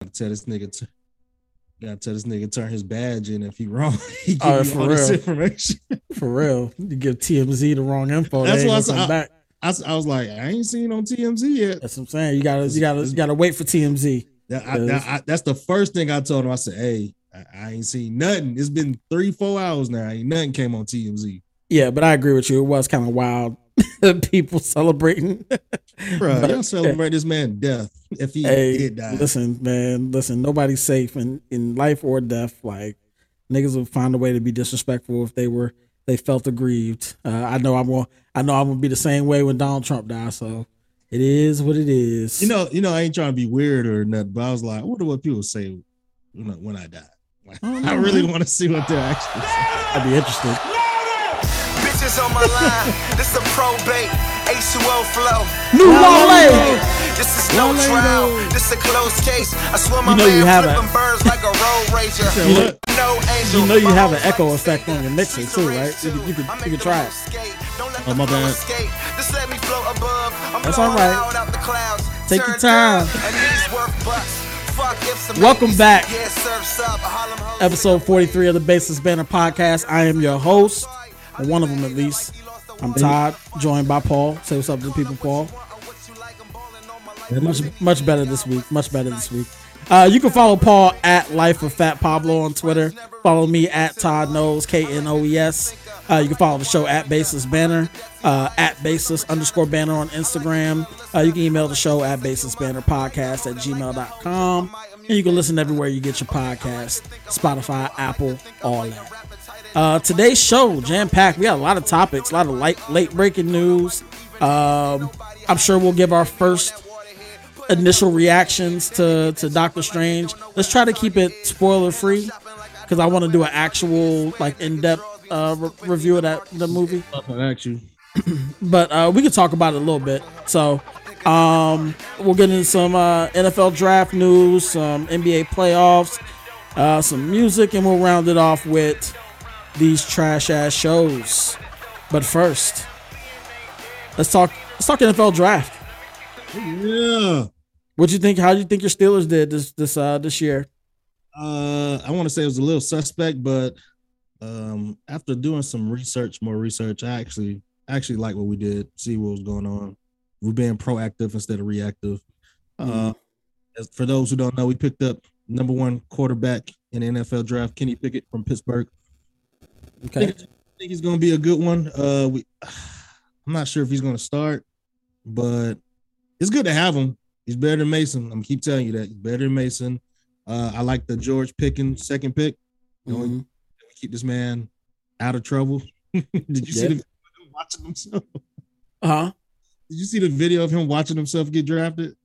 gotta tell this nigga to gotta tell this nigga turn his badge in if he wrong. he give Oh, you for all this real. information. For real, you give TMZ the wrong info. That's why I said- gonna come back. I, s- I was like, I ain't seen on TMZ yet. That's what I'm saying. You gotta, you gotta, you gotta wait for TMZ. That- I- that- I- that's the first thing I told him. I said, hey, I, I ain't seen nothing. It's been three, four hours now. Ain't nothing came on TMZ. Yeah, but I agree with you. It was kind of wild. People celebrating. Bro, But- y'all celebrate this man death if he Hey, did die. listen, man, listen. Nobody's safe in in life or death. Like niggas would find a way to be disrespectful if they were they felt aggrieved. Uh, I know I'm gonna I know I'm gonna be the same way when Donald Trump dies. So it is what it is. You know, you know, I ain't trying to be weird or nothing, but I was like, I wonder what people say you know, when I die. Like, Oh, I really want to see what they're actually saying. I'd be interested. Bitches on my line, this a probate, H2O flow. New Wale. This is no Wale, trial, this a close case. I swear my You know man you have a- flipping birds like a road rager. said what? No angel. You know you have an echo effect on your mixer too, right? You could you could, you could try it. Oh, my bad. Just let me float above. I'm That's all right. loud out the clouds. Take your time. and these worth bucks. Fuck ifs and Welcome back. Yeah, surfs up, Harlem hoes. Episode 43 of the Basis Banner Podcast. I am your host, or one of them at least. I'm Todd, joined by Paul. Say what's up to the people, Paul. Much much better this week. Much better this week. Uh, you can follow Paul at Life of Fat Pablo on Twitter. Follow me at Todd Knows K N O E S. Uh, you can follow the show at Basis Banner, uh, at Basis underscore Banner on Instagram. Uh, you can email the show at Basis Banner Podcast at gmail.com. And you can listen everywhere you get your podcast Spotify, Apple, all that. Uh, today's show jam packed. We got a lot of topics, a lot of late late breaking news. Um, I'm sure we'll give our first initial reactions to to Doctor Strange. Let's try to keep it spoiler free because I want to do an actual like in depth uh, re- review of that the movie. But uh, we can talk about it a little bit. So um, we'll get into some uh, NFL draft news, some NBA playoffs, uh, some music, and we'll round it off with these trash ass shows. But first, let's talk. Let's talk NFL draft. Yeah. What do you think? How do you think your Steelers did this this uh this year? Uh, I want to say it was a little suspect, but um, after doing some research, more research, I actually actually like what we did. See what was going on. We're being proactive instead of reactive. Uh, as, for those who don't know, we picked up number one quarterback in the NFL draft, Kenny Pickett from Pittsburgh. I think, I think he's going to be a good one. Uh, we, I'm not sure if he's going to start, but it's good to have him. He's better than Mason. I'm gonna keep telling you that he's better than Mason. Uh, I like the George Pickens second pick. You know, Mhm. we keep this man out of trouble. Did you see the video of him watching himself? Uh-huh. Did you see the video of him watching himself get drafted?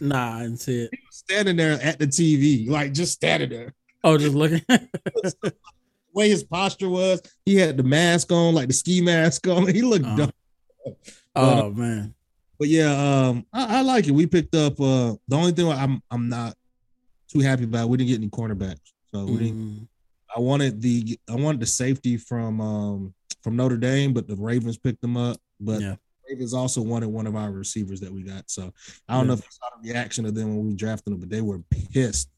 Nah, I didn't see it. He was Standing there at the TV, like just standing there. Oh, just looking. Way his posture was, he had the mask on, like the ski mask on. He looked Uh-huh. dumb. oh man. But yeah, um, I, I like it. We picked up uh the only thing I'm I'm not too happy about, we didn't get any cornerbacks. So we didn't Mm. I wanted the I wanted the safety from um from Notre Dame, but the Ravens picked them up. But Yeah. Ravens also wanted one of our receivers that we got. So I don't Yeah. know if you saw the reaction of them when we drafted them, but they were pissed.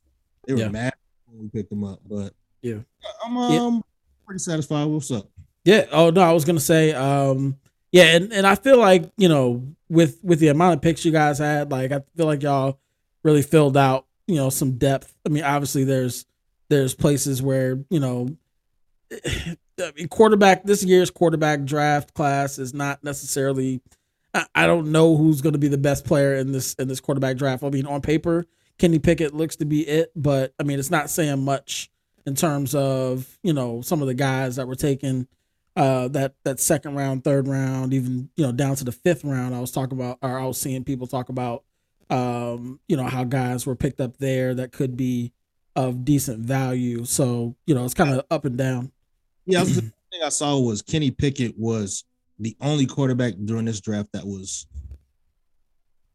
They were Yeah. mad when we picked them up. But Yeah. I'm um pretty satisfied. What's up? Yeah. Oh no, I was gonna say, um, yeah, and, and I feel like, you know, with with the amount of picks you guys had, like I feel like y'all really filled out, you know, some depth. I mean, obviously there's there's places where, you know, I mean, quarterback this year's quarterback draft class is not necessarily I, I don't know who's gonna be the best player in this in this quarterback draft. I mean, on paper, Kenny Pickett looks to be it, but I mean it's not saying much in terms of, you know, some of the guys that were taken uh that that second round, third round, even you know down to the fifth round. I was talking about, or I was seeing people talk about, um, you know how guys were picked up there that could be of decent value. So you know it's kind of up and down. Yeah, I the thing I saw was Kenny Pickett was the only quarterback during this draft that was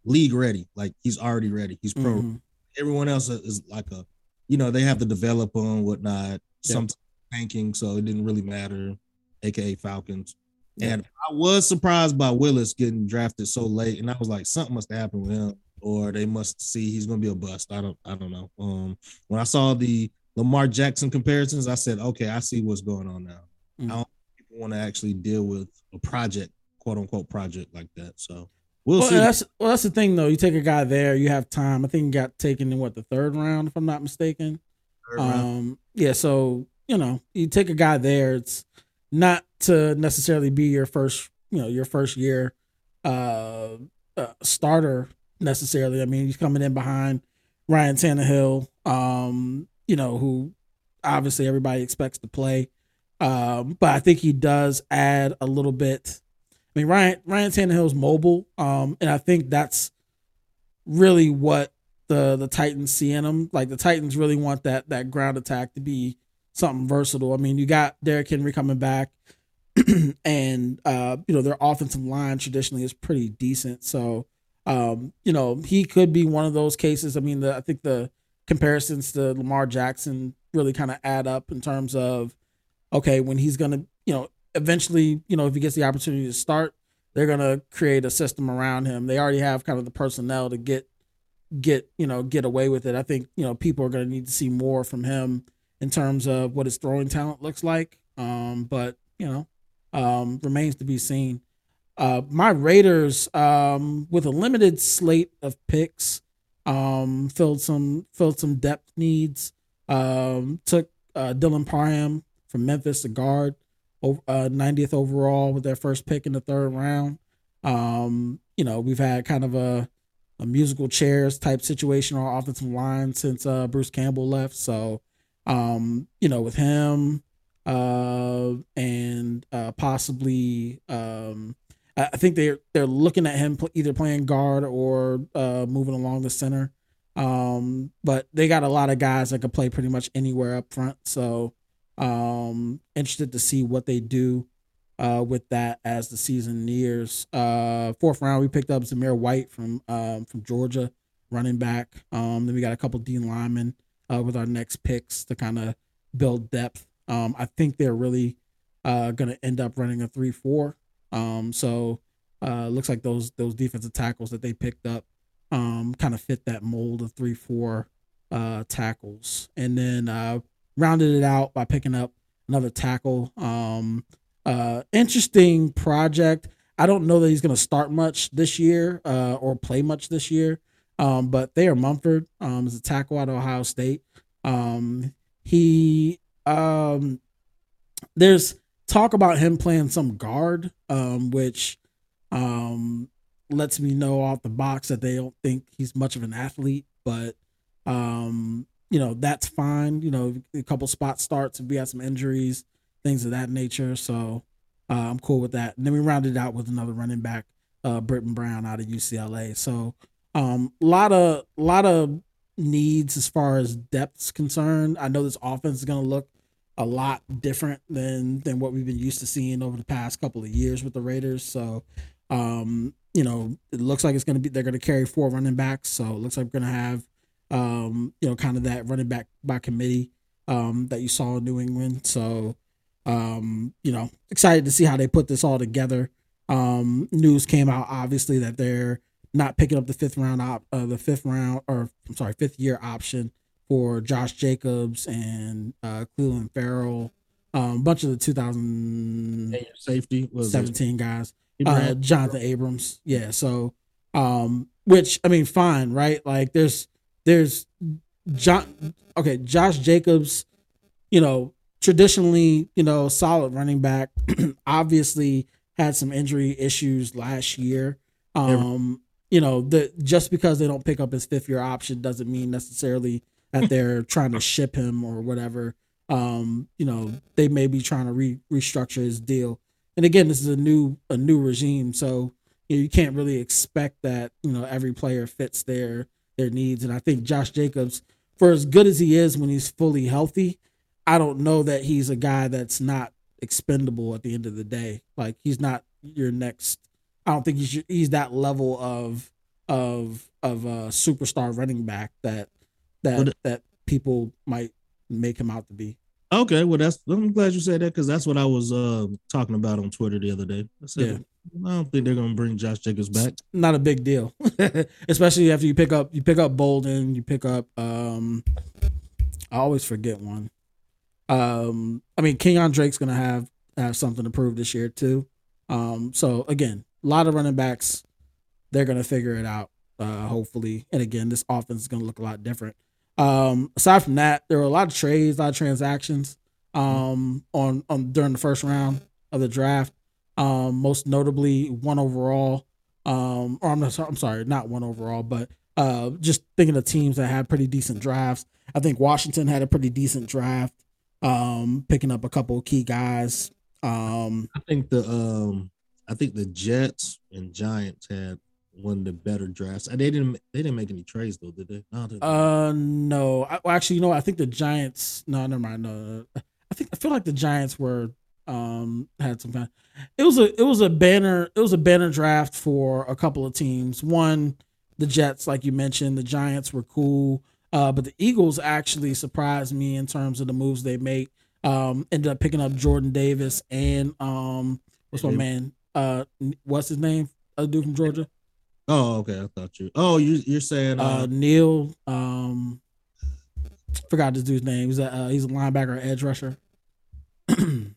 league ready. Like he's already ready. He's pro. Mhm. Everyone else is like a, you know, they have to develop on whatnot. Yeah. Some tanking, so it didn't really matter. AKA Falcons. And I was surprised by Willis getting drafted so late, and I was like, something must happen with him. or they must see he's going to be a bust. I don't I don't know. Um, when I saw the Lamar Jackson comparisons, I said, okay, I see what's going on now. Mm. I don't want to actually deal with a project, quote unquote project like that. So we'll, Well, see. that's well, that's the thing though. You take a guy there, you have time. I think he got taken in what the third round, if I'm not mistaken. Third round. Um, yeah, so you know, you take a guy there. It's not to necessarily be your first, you know, your first year uh, uh starter necessarily. I mean, he's coming in behind Ryan Tannehill, um, you know, who obviously everybody expects to play. Um, but I think he does add a little bit. I mean, Ryan Ryan Tannehill's mobile, um, and I think that's really what the the Titans see in him. Like the Titans really want that that ground attack to be something versatile. I mean, you got Derrick Henry coming back, and uh, you know their offensive line traditionally is pretty decent. So, um, you know, he could be one of those cases. I mean, the I think the comparisons to Lamar Jackson really kind of add up in terms of okay, when he's gonna, you know, eventually, you know, if he gets the opportunity to start, they're gonna create a system around him. They already have kind of the personnel to get get you know get away with it. I think you know people are to need to see more from him in terms of what his throwing talent looks like. Um, but you know, um, remains to be seen. Uh, my Raiders, um, with a limited slate of picks, um, filled some filled some depth needs. Um, took uh, Dylan Parham from Memphis, the guard, uh, 90th overall with their first pick in the third round. Um, you know, we've had kind of a a musical chairs type situation on offensive line since uh, Bruce Campbell left. So, um, you know, with him uh, and uh, possibly, um, I think they're they're looking at him either playing guard or uh, moving along the center. Um, but they got a lot of guys that can play pretty much anywhere up front. So, um, interested to see what they do uh, with that as the season nears. Uh, fourth round, we picked up Zamir White from um, from Georgia, running back. Um, then we got a couple D linemen uh, with our next picks to kind of build depth. Um, I think they're really uh, going to end up running a three four. Um, so uh, looks like those those defensive tackles that they picked up um, kind of fit that mold of three four uh, tackles, and then uh, rounded it out by picking up another tackle. Um, uh, interesting project. I don't know that he's going to start much this year uh, or play much this year. Um, but Thayer Munford um, is a tackle out of Ohio State. Um, he um, there's talk about him playing some guard, um, which um, lets me know off the box that they don't think he's much of an athlete. But um, you know that's fine. You know, a couple spot starts if we had some injuries things of that nature. So uh, I'm cool with that. And then we rounded out with another running back, uh, Brittain Brown out of UCLA. So um, a lot of lot of needs as far as depth's concerned. I know this offense is going to look a lot different than than what we've been used to seeing over the past couple of years with the Raiders. So um, you know, it looks like it's going to be they're going to carry four running backs. So it looks like we're going to have um, you know, kind of that running back by committee um, that you saw in New England. So um, you know, excited to see how they put this all together. Um, news came out obviously that they're not picking up the fifth round op, uh, the fifth round or I'm sorry, fifth year option for Josh Jacobs and uh, Clelin Ferrell, um, a bunch of the 2017 Safety was it? guys, uh, Jonathan Abrams. Yeah, so um, which I mean, fine, right? Like there's there's John. Okay, Josh Jacobs. You know, traditionally, you know, solid running back. Obviously, had some injury issues last year. Um, you know, the just because they don't pick up his fifth year option doesn't mean necessarily that they're trying to ship him or whatever. Um, you know, they may be trying to re- restructure his deal. And again, this is a new a new regime, so you, know, you can't really expect that you know every player fits their their needs. And I think Josh Jacobs, for as good as he is when he's fully healthy, I don't know that he's a guy that's not expendable at the end of the day. Like he's not your next. I don't think he's he's that level of of of a superstar running back that that that people might make him out to be. Okay, well that's I'm glad you said that because that's what I was uh talking about on Twitter the other day. Yeah. I don't think they're gonna bring Josh Jacobs back. not a big deal, especially after you pick up you pick up Bolden, you pick up um, I always forget one. Um, I mean, Kenyon Drake's gonna have have something to prove this year too. Um, so again, a lot of running backs, they're gonna figure it out. Uh, hopefully, and again, this offense is gonna look a lot different. Um, aside from that, there were a lot of trades, a lot of transactions. Um, on on during the first round of the draft. Um, most notably one overall. Um, or I'm not. I'm sorry, not one overall, but uh, just thinking of teams that had pretty decent drafts. I think Washington had a pretty decent draft. Um, picking up a couple of key guys. Um, I think the um I think the Jets and Giants had one of the better drafts. And they didn't they didn't make any trades though, did they? No, they uh, no, I, well, actually, you know. I think the Giants. No, never mind. No, I think I feel like the Giants were um had some kind. It was a it was a banner it was a banner draft for a couple of teams. One, the Jets, like you mentioned, the Giants were cool. Uh, but the Eagles actually surprised me in terms of the moves they made. Um, ended up picking up Jordan Davis and um, what's my man? Uh, what's his name? A dude from Georgia. oh, okay. I thought you. Oh, you you're saying Uh, uh, Neil. Um, forgot this dude's name. He's a uh, he's a linebacker, edge rusher.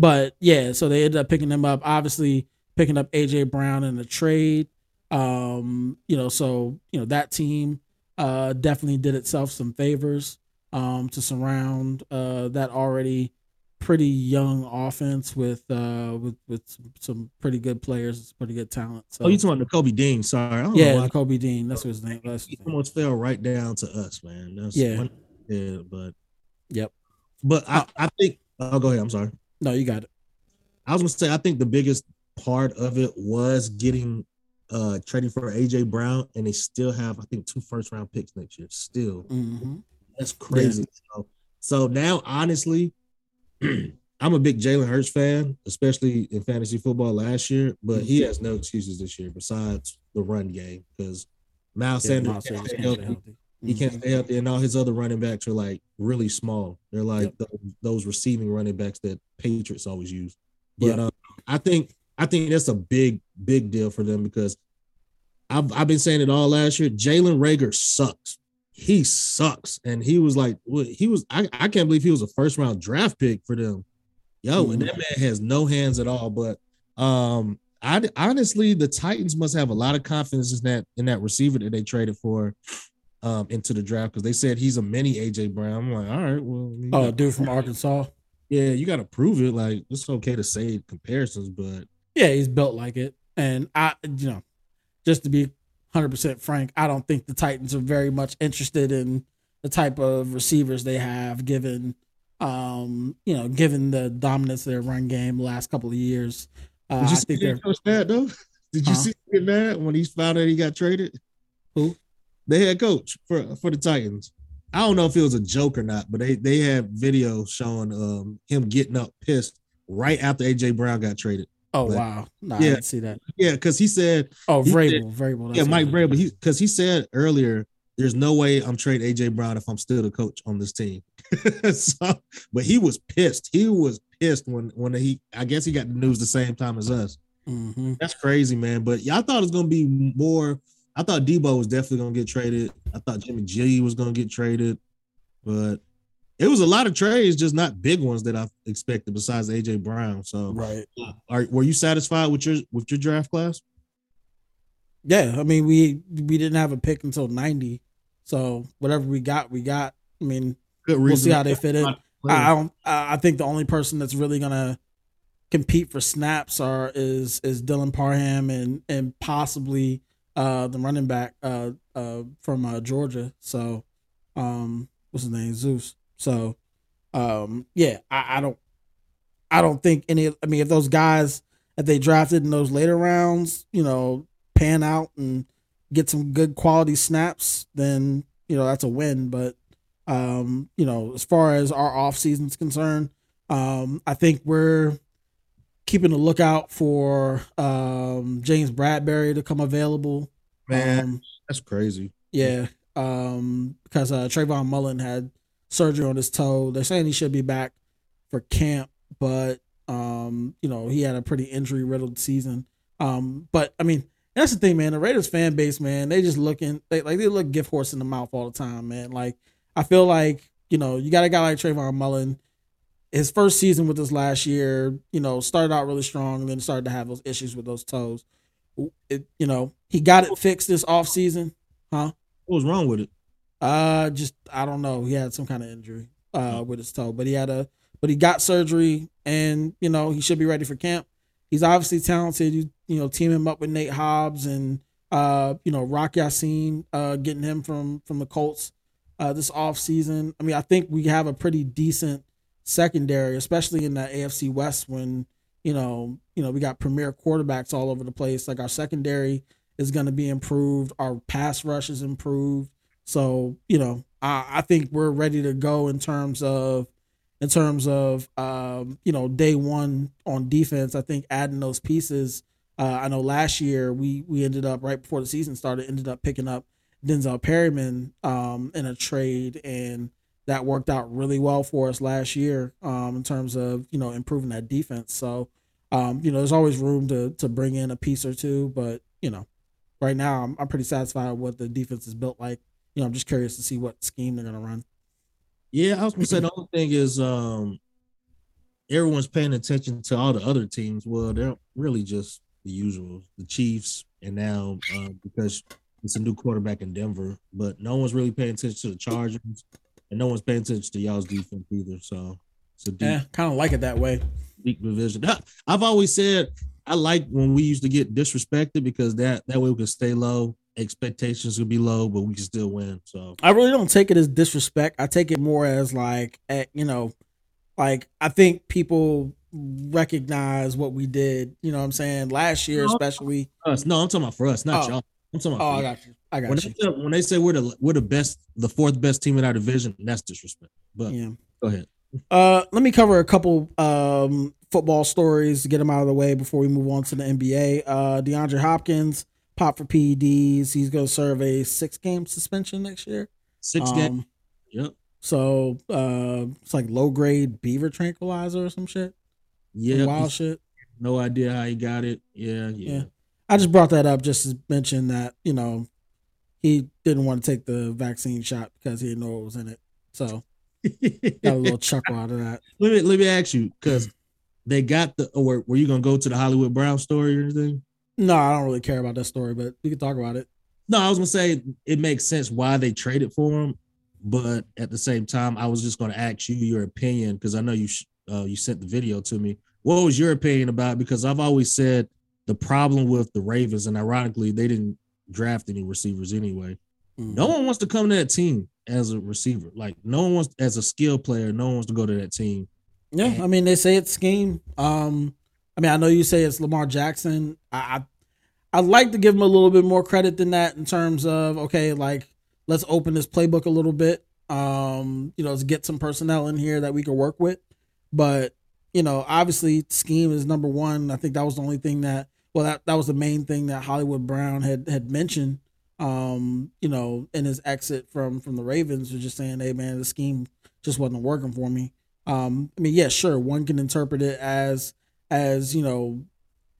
but yeah, so they ended up picking him up. Obviously, picking up AJ Brown in the trade. Um, you know, so you know that team uh definitely did itself some favors um to surround uh that already pretty young offense with uh with with some, pretty good players, pretty good talent. So oh, you talking about Kobe Dean? Sorry, I don't yeah. Kobe Dean. That's what his name. That's his name. almost fell right down to us, man. That's Yeah. one- yeah, but Yep. but I, Uh, I think oh go ahead, I'm sorry. No, you got it. I was gonna say I think the biggest part of it was getting uh trading for AJ Brown, and they still have I think two first round picks next year. Still, hmm that's crazy. So, so now, honestly, I'm a big Jalen Hurts fan, especially in fantasy football last year. But he has no excuses this year besides the run game because Miles Yeah, Sanders Miles Sanders healthy. He can't Mhm. stay healthy, and all his other running backs are like really small. They're like Yep. those, those receiving running backs that Patriots always use. Yep. But um, I think I think that's a big big deal for them because I've I've been saying it all last year. Jalen Reagor sucks. He sucks, and he was like he was. I, I can't believe he was a first round draft pick for them. Yo, and that man has no hands at all. But um, I honestly, the Titans must have a lot of confidence in that in that receiver that they traded for um into the draft because they said he's a mini AJ Brown. I'm like, all right, well, Oh, dude from Arkansas. yeah, you got to prove it. Like it's okay to say comparisons, but Yeah, he's built like it. And I, you know, just to be 100% frank, I don't think the Titans are very much interested in the type of receivers they have given um, you know, given the dominance of their run game the last couple of years. Uh, did I you see think they're that coach mad though? Did you Huh? see him get mad when he found out he got traded? Who? The head coach for for the Titans. I don't know if it was a joke or not, but they they had video showing um him getting up pissed right after AJ Brown got traded. Oh But- wow. I Yeah. didn't see that. Yeah, because he said Oh, He Vrabel, Vrabel. yeah, Mike Vrabel. He because he said earlier, there's no way I'm trading AJ Brown if I'm still the coach on this team. so, but he was pissed. He was pissed when when he. I guess he got the news the same time as us. Mhm. That's crazy, man. But yeah, I thought it was gonna be more. I thought Deebo was definitely gonna get traded. I thought Jimmy G was gonna get traded, but it was a lot of trades, just not big ones that I expected. Besides AJ Brown, so Right. Uh, are were you satisfied with your with your draft class? Yeah, I mean we we didn't have a pick until 90. So whatever we got, we got. I mean, Good we'll see how they fit in. I, don't. I think the only person that's really gonna compete for snaps are is is Dylan Parham and and possibly uh the running back uh uh from uh, Georgia. So um what's his name Zeus. So um yeah I, I don't I don't think any. I mean if those guys that they drafted in those later rounds you know pan out and get some good quality snaps then you know that's a win. But um, you know, as far as our off season's concerned, um, I think we're keeping a lookout for um James Bradberry to come available. man, Um, that's crazy. yeah, um, because uh, Trayvon Mullen had surgery on his toe. They're saying he should be back for camp, but Um, you know, he had a pretty injury riddled season. Um, but I mean, that's the thing, man. The Raiders fan base, man, they just looking they like they look gift horse in the mouth all the time, man. Like I feel like you know you got a guy like Trayvon Mullen. His first season with us last year, you know, started out really strong and then started to have those issues with those toes. It, you know, he got it fixed this off season, huh? What was wrong with it? Uh, just I don't know. He had some kind of injury uh with his toe, but he had a but he got surgery and you know he should be ready for camp. He's obviously talented. You you know team him up with Nate Hobbs and uh you know Rock Ya-Sin, uh getting him from from the Colts uh this off season. I mean I think we have a pretty decent secondary, especially in the AFC West when you know you know we got premier quarterbacks all over the place. Like our secondary is going to be improved. Our pass rush is improved. So you know I, I think we're ready to go in terms of in terms of um, you know day one on defense. I think adding those pieces. Uh, I know last year we we ended up right before the season started ended up picking up Denzel Perryman um, in a trade, and that worked out really well for us last year um, in terms of you know improving that defense. So um, you know there's always room to to bring in a piece or two, but you know right now I'm, I'm pretty satisfied with what the defense is built like. You know I'm just curious to see what scheme they're gonna run. Yeah, I was gonna say the only thing is um everyone's paying attention to all the other teams. Well, they're really just the usual, the Chiefs, and now uh, because it's a new quarterback in Denver, but no one's really paying attention to the Chargers, and no one's paying attention to y'all's defense either. So it's a deep, Yeah, kind of like it that way. deep division. I've always said I like when we used to get disrespected because that that way we can stay low, expectations would be low, but we can still win. So I really don't take it as disrespect. I take it more as like, eh, you know, like I think people recognize what we did. You know what I'm saying? Last year, especially. us, no, I'm talking about for us, not Oh. y'all. I'm talking about Oh, for I got you. I got when you. they, say, when they say we're the we're the best, the fourth best team in our division, that's disrespect. But Yeah. go ahead. Uh, let me cover a couple um football stories to get them out of the way before we move on to the NBA. Uh, DeAndre Hopkins popped for PEDs. He's going to serve a six game suspension next year. Six Um, games. Yep. So uh, it's like low grade beaver tranquilizer or some shit. Yeah. wild shit. No idea how he got it. Yeah. Yeah. Yeah. I just brought that up just to mention that you know he didn't want to take the vaccine shot because he didn't know what was in it. So got a little chuckle out of that. let me let me ask you because they got the. Or were you gonna go to the Hollywood Brown story or anything? No, I don't really care about that story, but we can talk about it. No, I was gonna say it makes sense why they traded for him, but at the same time, I was just gonna ask you your opinion because I know you sh- uh, you sent the video to me. What was your opinion about? it? Because I've always said the problem with the Ravens, and ironically, they didn't draft any receivers anyway. Mm. No one wants to come to that team as a receiver. Like no one wants as a skill player. No one wants to go to that team. Yeah, I mean they say it's scheme. Um, I mean I know you say it's Lamar Jackson. I, I I'd like to give him a little bit more credit than that in terms of okay, like let's open this playbook a little bit. Um, you know, let's get some personnel in here that we can work with. But you know, obviously scheme is number one. I think that was the only thing that well that that was the main thing that Hollywood Brown had had mentioned. Um, you know, in his exit from from the Ravens was just saying, hey man, the scheme just wasn't working for me. Um, I mean, yeah, sure, one can interpret it as as you know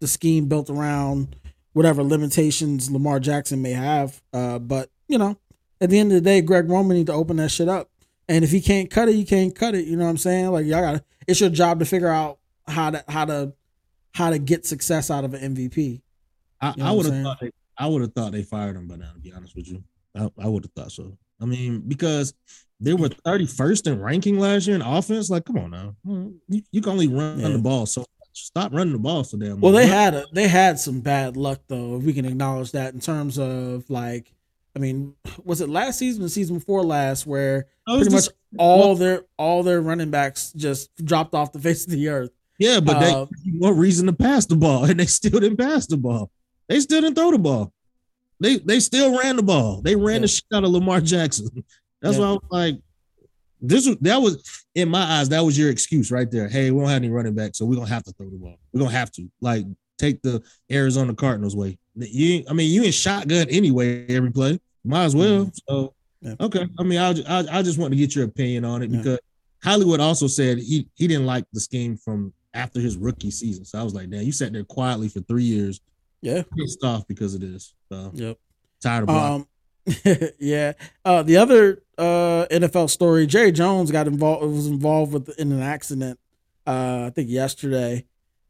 the scheme built around whatever limitations Lamar Jackson may have. Uh, but you know, at the end of the day, Greg Roman need to open that shit up. And if he can't cut it, you can't cut it. You know what I'm saying? Like y'all got it's your job to figure out how to how to how to get success out of an MVP. I, You know I would have thought they, I would have thought they fired him by now. To be honest with you, I, I would have thought so. I mean, because they were 31st in ranking last year in offense. Like, come on now, hmm, you, you can only run Yeah. the ball. So stop running the ball so damn. Well, they had a, they had some bad luck though, if we can acknowledge that in terms of like, I mean, was it last season or season before last where pretty much all their all their running backs just dropped off the face of the earth. Yeah, but uh, they what reason to pass the ball, and they still didn't pass the ball. They still didn't throw the ball. They they still ran the ball. They ran Yeah. the shit out of Lamar Jackson. That's Yeah. why I was like, this was that was in my eyes, that was your excuse right there. Hey, we don't have any running back, so we're gonna have to throw the ball. We're gonna have to like take the Arizona Cardinals way. You, I mean, you in shotgun anyway every play. Might as well. Mm-hmm. Yeah. okay. I mean, I, I I just want to get your opinion on it because Hollywood also said he he didn't like the scheme from after his rookie season. So I was like, damn, you sat there quietly for three years, Yeah. pissed off because of this. So Yep. tired of blocking. Um, yeah. Uh, the other uh, NFL story: Jerry Jones got involved. Was involved with in an accident. Uh, I think yesterday,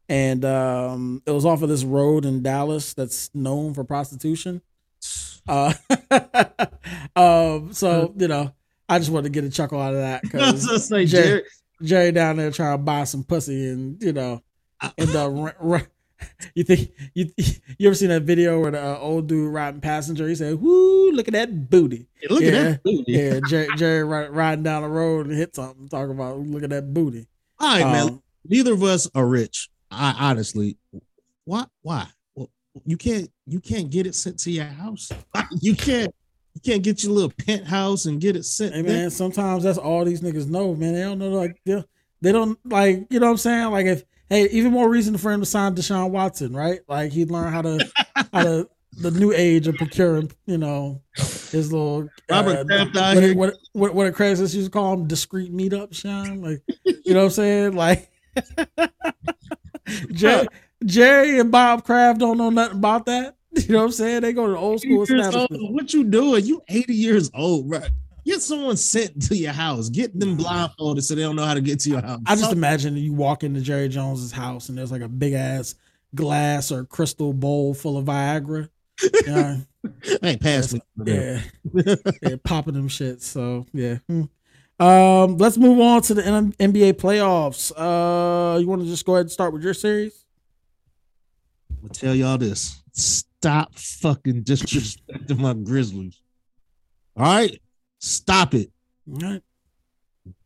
and um, it was off of this road in Dallas that's known for prostitution. Uh, um, so you know, I just wanted to get a chuckle out of that because Jerry- Jerry, down there trying to buy some pussy, and you know, and uh, r- r- you think you you ever seen that video where the uh, old dude riding passenger? He said, "Whoo, look at that booty." look yeah, at that booty. Yeah, Jerry, Jerry riding down the road and hit something, talking about look at that booty. All right, man. Um, Neither of us are rich. I honestly, why? Why? Well, you can't. You can't get it sent to your house. You can't. You can't get your little penthouse and get it sent. hey man, sometimes that's all these niggas know, man. They don't know like they, don't like you know what I'm saying. Like if hey, even more reason for him to sign Deshaun Watson, right? Like he'd learn how to how to the new age of procuring, you know, his little Robert uh, what, what what what a Craigslist used to call them discreet meetups, Sean. Like you know what I'm saying? Like Jerry, Jerry and Bob Kraft don't know nothing about that. You know what I'm saying? They go to the old school years old. What you doing? You 80 years old, bro. Get someone sent to your house. Get them blindfolded so they don't know how to get to your house. I just imagine you walk into Jerry Jones's house and there's like a big ass glass or crystal bowl full of Viagra. Yeah, hey, pass me. yeah, yeah, popping them shit. So yeah. Hmm. Um, let's move on to the N- NBA playoffs. Uh, you want to just go ahead and start with your series? I'm gonna tell y'all this. Stop fucking disrespecting my Grizzlies. All right, stop it. All right.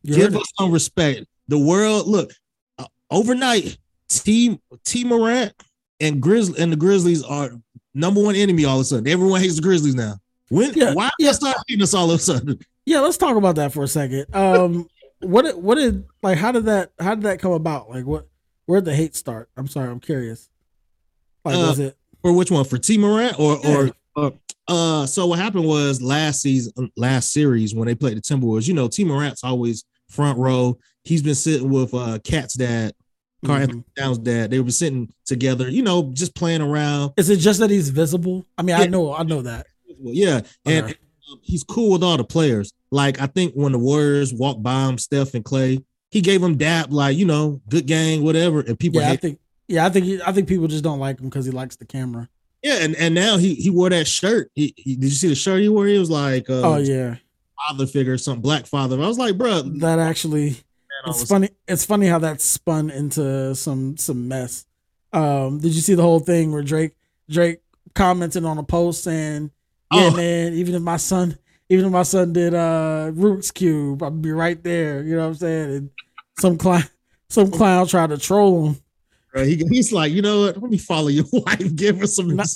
You Give heard it. us some respect. The world, look, uh, overnight, Team Ja Morant and Grizzly and the Grizzlies are number one enemy all of a sudden. Everyone hates the Grizzlies now. When Yeah, why yeah. start hating us all of a sudden? Yeah, let's talk about that for a second. Um, what did, what did like how did that how did that come about? Like what where did the hate start? I'm sorry, I'm curious. Like Uh, was it For which one? For Ja Morant or Yeah. or or uh so what happened was last season last series when they played the Timberwolves, you know, Ja Morant's always front row. He's been sitting with uh KAT's dad, Karl Mhm. Anthony Towns' dad. They were sitting together, you know, just playing around. Is it just that he's visible? I mean, I know I know that. Yeah, and Okay. um, he's cool with all the players. Like I think when the Warriors walked by him, Steph and Clay, he gave them dap, like you know, good gang, whatever. And people, Yeah, I think yeah, I think he, I think people just don't like him because he likes the camera. yeah, and and now he he wore that shirt. He, he did you see the shirt he wore? He was like, uh, oh yeah, father figure, some black father. I was like, bro, that actually it's funny. It's funny how that spun into some some mess. Um, did you see the whole thing where Drake Drake commented on a post saying, "Yeah, Oh. man, even if my son, even if my son did uh Rubik's cube, I'd be right there." You know what I'm saying? And some clown, some clown tried to troll him. Bro, he, he's like, you know what? Let me follow your wife. Give her some. Not-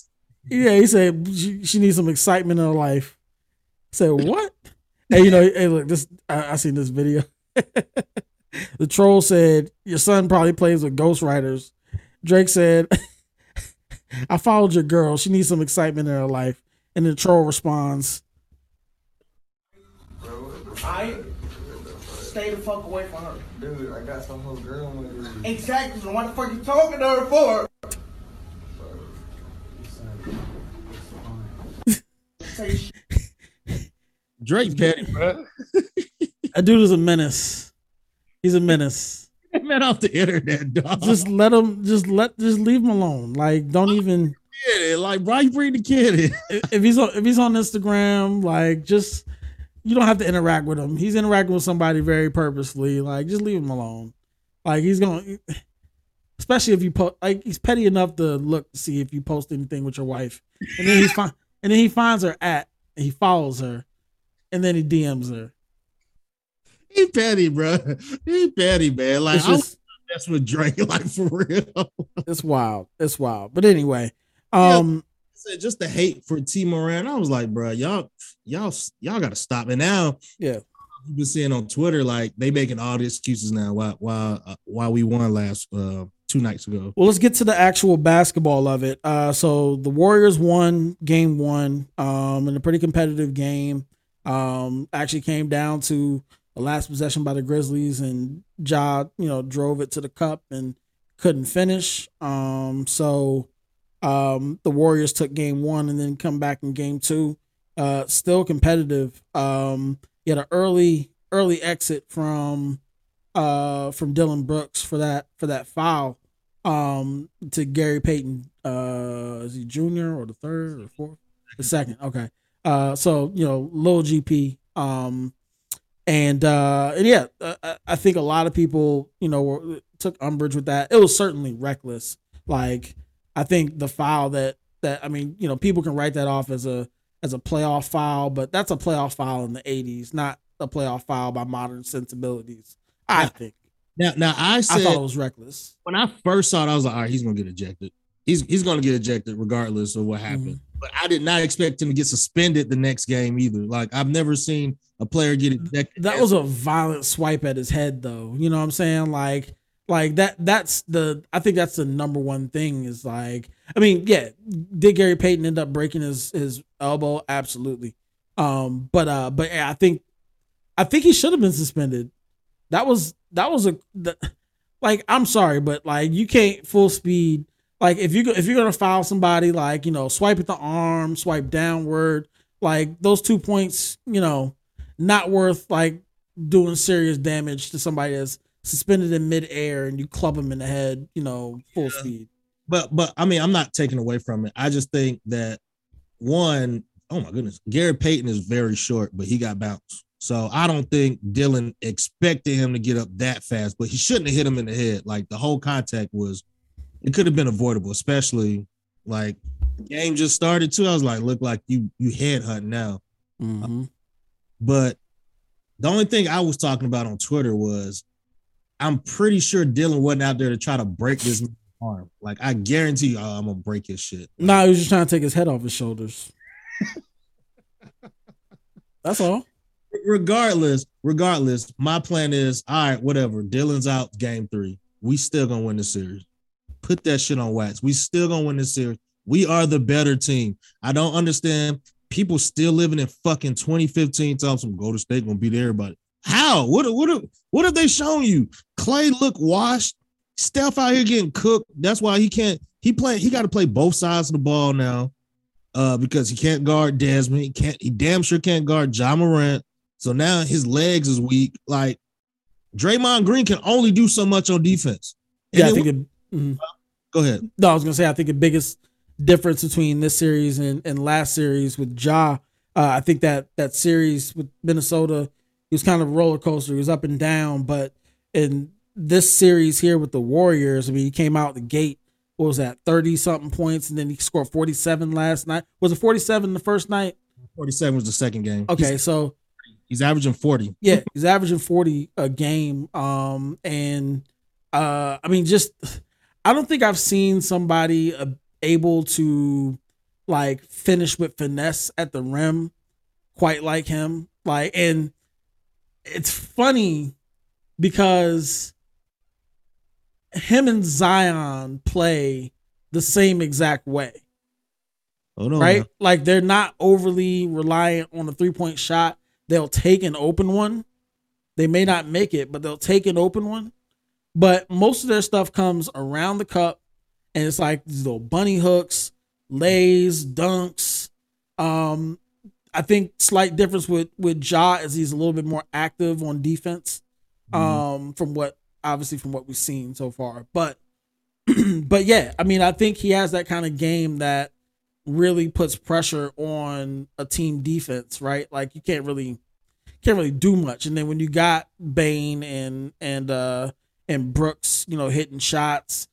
Yeah, he said she, she needs some excitement in her life. I said what? hey, you know, hey, look, this I, I seen this video. the troll said your son probably plays with ghostwriters. Drake said, "I followed your girl. She needs some excitement in her life." And the troll responds, I stay the fuck away from her. Dude, I got some whole girl with you. Exactly. So what the fuck you talking to her for? Drake petty, bro. "That dude is a menace. He's a menace. Man off the internet, dog. Just let him. Just let. Just leave him alone. Like, don't even." Yeah, like why you bring the kid in? if he's on if he's on Instagram, like just you don't have to interact with him. He's interacting with somebody very purposefully. Like just leave him alone. Like he's gonna, especially if you post. Like he's petty enough to look to see if you post anything with your wife, and then he find and then he finds her at and he follows her, and then he DMs her. He petty, bro. He petty, man. Like just that's with Drake, like for real. it's wild. It's wild. But anyway, um, said just the hate for Ja Morant. I was like, bro, y'all, y'all, y'all got to stop. And now, Yeah. You've been seeing on Twitter like they making all the excuses now. Why, why, uh, why we won last uh two nights ago? Well, let's get to the actual basketball of it. Uh, so the Warriors won game one um, in a pretty competitive game. Um, actually came down to the last possession by the Grizzlies, and Ja, you know, drove it to the cup and couldn't finish. Um, so um, the Warriors took game one and then come back in game two. Uh, still competitive. Um, you had an early early exit from uh from Dillon Brooks for that for that foul um to Gary Payton uh is he junior or the third or fourth? The second okay. Uh so you know little GP um and uh and yeah uh, I- I think a lot of people you know were, took umbrage with that. It was certainly reckless. Like I think the foul that that I mean you know people can write that off as a as a playoff foul but that's a playoff foul in the 80s not a playoff foul by modern sensibilities I think Now, now I I thought it was reckless. when I first saw it, I was like, all right, he's gonna get ejected. He's he's gonna get ejected regardless of what happened. Mm-hmm. But I did not expect him to get suspended the next game either. Like I've never seen a player get ejected. That was a violent swipe at his head, though. You know what I'm saying? Like, like that. That's the. I think that's the number one thing. Is like, I mean, yeah. Did Gary Payton end up breaking his his elbow? Absolutely. Um, but uh, but yeah, I think, I think he should have been suspended. That was that was a the, like I'm sorry, but like you can't full speed. Like if you go- if you're gonna foul somebody, like you know, swipe at the arm, swipe downward, like those two points, you know, not worth like doing serious damage to somebody that's suspended in midair and you club them in the head, you know, full speed. But but I mean, I'm not taking away from it. I just think that one, oh my goodness, Gary Payton is very short, but he got bounced. So I don't think Dillon expected him to get up that fast, but he shouldn't have hit him in the head. Like the whole contact was, it could have been avoidable, especially like game just started too. I was like, look like you you head hunting now. Mhm. But the only thing I was talking about on Twitter was I'm pretty sure Dillon wasn't out there to try to break this arm. Like I guarantee you, I'm gonna break his shit. Nah, he was just trying to take his head off his shoulders. That's all. regardless, regardless, my plan is all right, whatever. Dillon's out game three. We still gonna win the series. Put that shit on wax. We still gonna win this series. We are the better team. I don't understand people still living in fucking 2015 telling some Golden State gonna beat everybody. How? What what what have they shown you? Clay look washed. Steph out here getting cooked. That's why he can't. He play. He got to play both sides of the ball now, uh, because he can't guard Desmond. He can't. He damn sure can't guard Ja Morant. So now his legs is weak. Like Draymond Green can only do so much on defense. And Yeah, I think it, mhm. go ahead. No, I was gonna say I think the biggest difference between this series and, and last series with Ja, uh, I think that that series with Minnesota, he was kind of a roller coaster. He was up and down, but in this series here with the Warriors, I mean, he came out the gate. What was that? Thirty something points, and then he scored forty seven last night. Was it forty seven the first night? 47 was the second game. Okay, He's, so he's averaging 40. yeah, he's averaging 40 a game. Um, and uh, I mean, just I don't think I've seen somebody uh, able to like finish with finesse at the rim quite like him. Like, and it's funny because him and Zion play the same exact way Hold on. right? now. Like they're not overly reliant on a three point shot. They'll take an open one. They may not make it, but they'll take an open one. But most of their stuff comes around the cup, and it's like these little bunny hooks, lays, dunks. Um, I think slight difference with with Ja is he's a little bit more active on defense. Um, from what obviously from what we've seen so far, but but yeah, I mean, I think he has that kind of game that really puts pressure on a team defense, right? Like you can't really can't really do much. And then when you got Bane and and uh and Brooks, you know, hitting shots,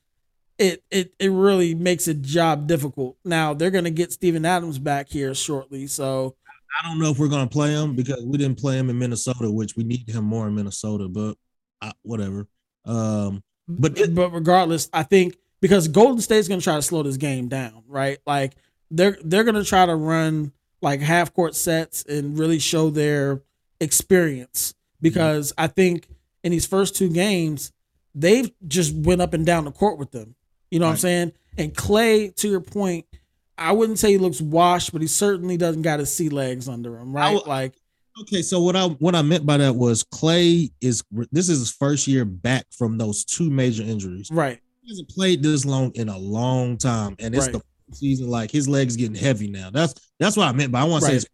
it it it really makes a job difficult. Now they're gonna get Steven Adams back here shortly, so I don't know if we're gonna play him because we didn't play him in Minnesota, which we need him more in Minnesota, but uh, whatever. Um, but it- but regardless, I think because Golden State's gonna try to slow this game down, right? Like they're they're gonna try to run like half court sets and really show their experience because I think in these first two games they've just went up and down the court with them. You know what I'm saying? And Clay, to your point, I wouldn't say he looks washed, but he certainly doesn't got his sea legs under him, right? like Okay, so what I what I meant by that was Clay is this is his first year back from those two major injuries. right. He hasn't played this long in a long time, and it's Right. the season. Like his legs getting heavy now. That's that's what I meant. But I want to say,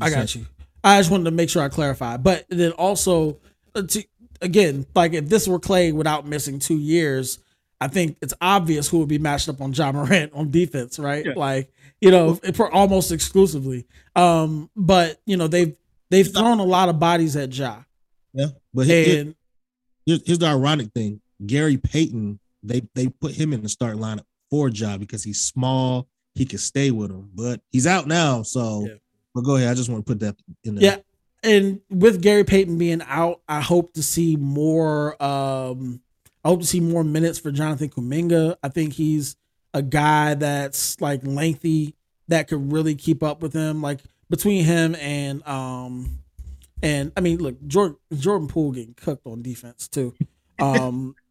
I got you. I just wanted to make sure I clarify. But then also, uh, to, again, like if this were Clay without missing two years, I think it's obvious who would be matched up on Ja Morant on defense, right? Yeah. Like you know, for almost exclusively. Um, but you know they've they've thrown a lot of bodies at Ja, Yeah, but and here's, here's the ironic thing: Gary Payton, they they put him in the start lineup for Ja because he's small. He could stay with him, but he's out now. So, Yeah. but go ahead. I just want to put that in there. Yeah. and with Gary Payton being out, I hope to see more. Um, I hope to see more minutes for Jonathan Kuminga. I think he's a guy that's like lengthy that could really keep up with him. Like between him and um, and I mean, look, Jordan Jordan Poole getting cooked on defense too. Um,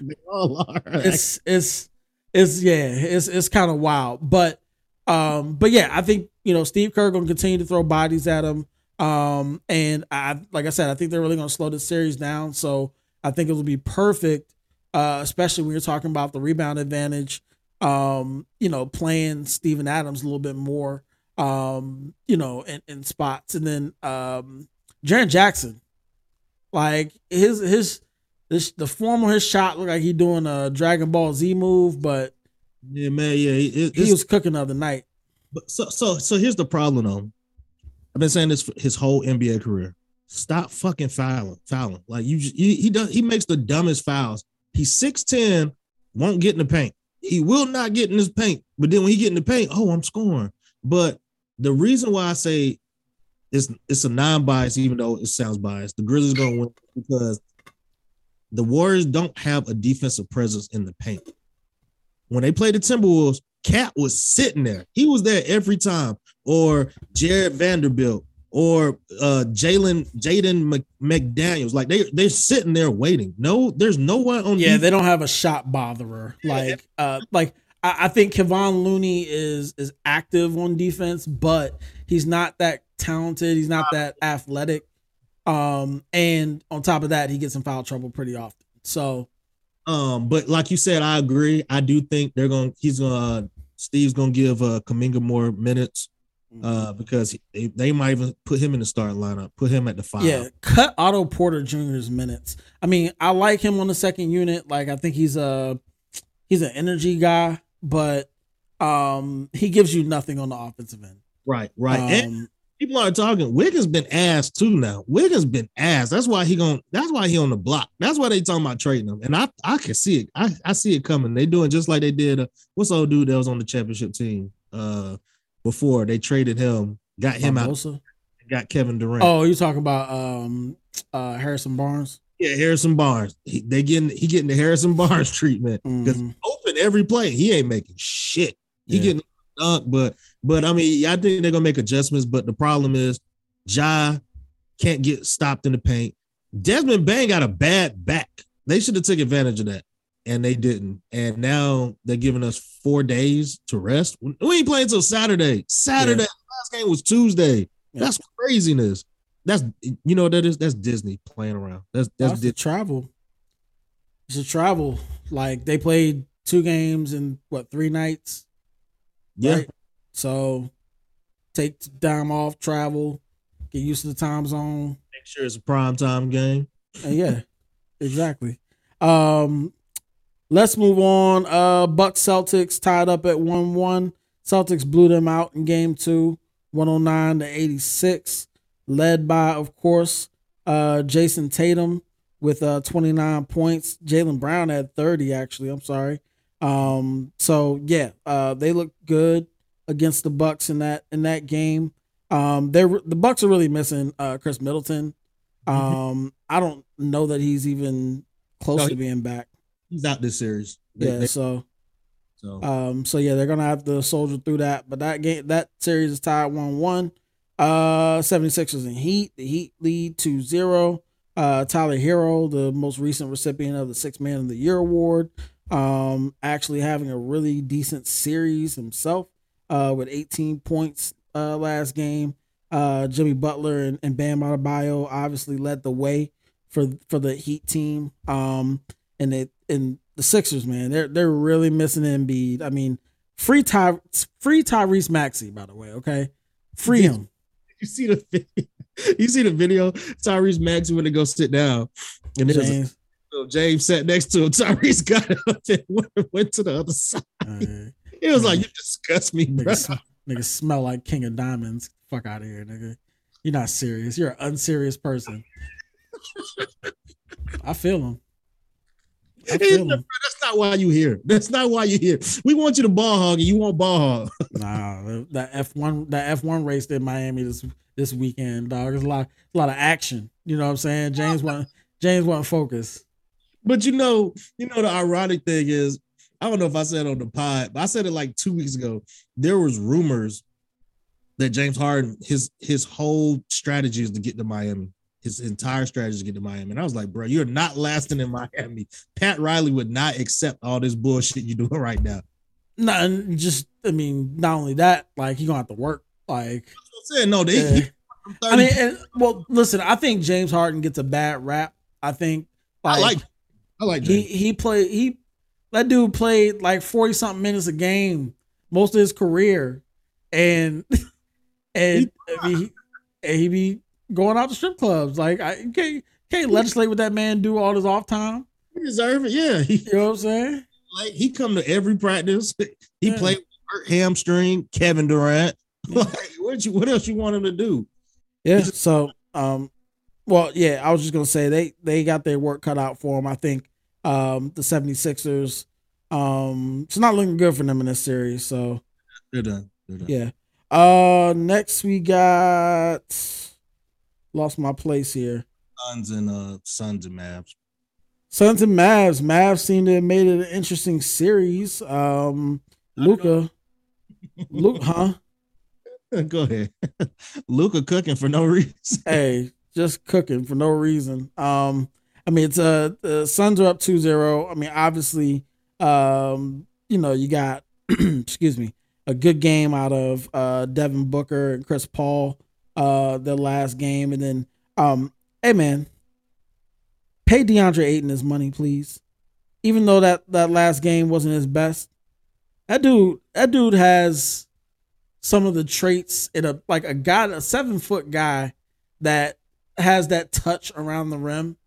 They all are. it's it's it's yeah, it's it's kind of wild. But um, but yeah, I think you know Steve Kerr gonna continue to throw bodies at him. Um, and I like I said, I think they're really gonna slow the series down. So I think it will be perfect, uh, especially when you're talking about the rebound advantage. Um, you know, playing Steven Adams a little bit more. Um, you know, in, in spots, and then um, Jaren Jackson, like his his this the form of his shot looked like he doing a Dragon Ball Z move, but yeah, man. Yeah, it- he was cooking the other night. But so so so here's the problem though. I've been saying this for his whole NBA career. Stop fucking fouling, fouling. Like you, just, he, he does. He makes the dumbest fouls. He's six ten, won't get in the paint. He will not get in his paint. But then when he get in the paint, oh, I'm scoring. But the reason why I say it's it's a non-bias, even though it sounds biased, the Grizzlies gonna win because the Warriors don't have a defensive presence in the paint. When they played the Timberwolves, KAT was sitting there. He was there every time. Or Jarred Vanderbilt or uh Jalen Jaden McDaniels. Like they they're sitting there waiting. No, there's no one on Yeah, defense. they don't have a shot botherer. Like uh like I, I think Kevon Looney is is active on defense, but he's not that talented. He's not that athletic. Um, and on top of that, he gets in foul trouble pretty often. So Um, but like you said, I agree. I do think they're going. to He's gonna. Steve's gonna give uh Kuminga more minutes. Uh, because they, they might even put him in the starting lineup. Put him at the five. Yeah, cut Otto Porter Jr.'s minutes. I mean, I like him on the second unit. Like, I think he's a he's an energy guy, but um, he gives you nothing on the offensive end. Right. Right. and Um, people are talking. Wiggins been asked too now. Wiggins been asked. That's why he going That's why he on the block. That's why they talking about trading him. And I I can see it. I I see it coming. They doing just like they did. Uh, what's old dude that was on the championship team? Uh, before they traded him, got him out, got Kevin Durant. Oh, you talking about um, uh, Harrison Barnes? Yeah, Harrison Barnes. He, they getting he getting the Harrison Barnes treatment because Mhm. open every play. He ain't making shit. He Yeah. getting dunk, but but I mean, I think they're gonna make adjustments. But the problem is, Ja can't get stopped in the paint. Desmond Bane got a bad back. They should have took advantage of that, and they didn't. And now they're giving us four days to rest. We ain't playing until Saturday. Saturday. Last game was Tuesday. Yeah. That's craziness. That's you know that is. That's Disney playing around. That's that's, That's the Disney. travel. It's a travel. Like they played two games in what three nights? yeah. right? So take time off, travel, get used to the time zone. Make sure it's a prime time game. And yeah, exactly. Um, let's move on. Uh, Bucks Celtics tied up at one one. Celtics blew them out in game two, 109 to 86, led by, of course, uh, Jayson Tatum with uh 29 points. Jaylen Brown had 30, actually. I'm sorry. Um, so yeah, uh, they look good against the Bucks in that in that game. Um, they're the Bucks are really missing uh Khris Middleton. Um, I don't know that he's even close No, to being back. He's out this series. They- Yeah, they- so so um, so yeah, they're gonna have to soldier through that. But that game, that series is tied one one. Uh, 76ers and Heat. The Heat lead 2-0. Uh, Tyler Herro, the most recent recipient of the Six Man of the Year award, um, actually having a really decent series himself. Uh, with 18 points uh last game. Uh, Jimmy Butler and, and Bam Adebayo obviously led the way for for the Heat team. Um, and it and the Sixers, man, they're they're really missing Embiid. I mean, free Ty free Tyrese Maxey, by the way. Okay, free him. You see the video? You see the video? Tyrese Maxey went to go sit down, and there's James. so James sat next to him. Tyrese got up and went, went to the other side. It was like you disgust me, bro. Nigga, sm- nigga smell like King of Diamonds. Fuck out of here, nigga. You're not serious. You're an unserious person. I feel him. I It's feel not- him. That's not why you here. That's not why you here. We want you to ball hog, and you want ball hog. Nah, that F one that F one race in Miami this this weekend, dog. There's a lot a lot of action. You know what I'm saying? James want James want focus. But you know, you know, the ironic thing is, I don't know if I said it on the pod, but I said it like two weeks ago. There was rumors that James Harden, his his whole strategy is to get to Miami. His entire strategy to get to Miami. And I was like, bro, you're not lasting in Miami. Pat Riley would not accept all this bullshit you're doing right now. No, and just I mean, not only that, like he gonna have to work. Like I'm saying, no, they, Yeah. I mean, and, well, listen, I think James Harden gets a bad rap. I think I like, I like he James. he played he that dude played like 40 something minutes a game most of his career and and I mean, he, and he be going out to strip clubs like I can't can't legislate what that man do all his off time He deserve it. Yeah, he you know what I'm saying like he come to every practice. He Yeah. played hurt hamstring, Kevin Durant. Like, what you what else you want him to do? yeah so um well yeah I was just gonna say they they got their work cut out for him I think um the 76ers um it's not looking good for them in this series so They're done. They're done. Yeah. Uh next we got lost my place here. Suns and uh Suns and Mavs. Suns and Mavs. Mavs seem to have made it an interesting series. Um Luka. Luke, huh? Go ahead. Luka cooking for no reason. Hey, just cooking for no reason. Um, I mean it's uh the Suns are up 2-0. I mean, obviously, um, you know, you got excuse me, a good game out of uh Devin Booker and Chris Paul, uh, the last game, and then um, hey man, pay DeAndre Ayton his money, please. Even though that that last game wasn't his best, that dude that dude has some of the traits in a like a guy, a seven foot guy that has that touch around the rim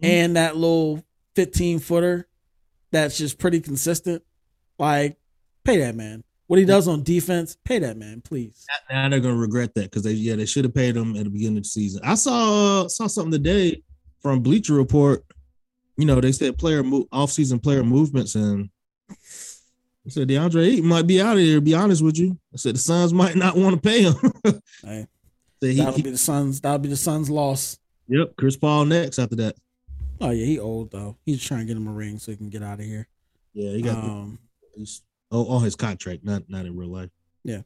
and that little 15 footer that's just pretty consistent. Like, pay that man. What he does on defense, pay that man, please. Now they're gonna regret that because they yeah they should have paid him at the beginning of the season. I saw uh, saw something today from Bleacher Report. You know they said player mo- off season player movements and they said DeAndre Ayton might be out of here. To be honest with you, I said the Suns might not want to pay him. Hey, Said he- that'll he- be the Suns. That'll be the Suns' loss. yep, Chris Paul next after that. Oh yeah, he old though. He's trying to get him a ring so he can get out of here. Yeah, he got Um, he's, oh on his contract, not not in real life. Yeah.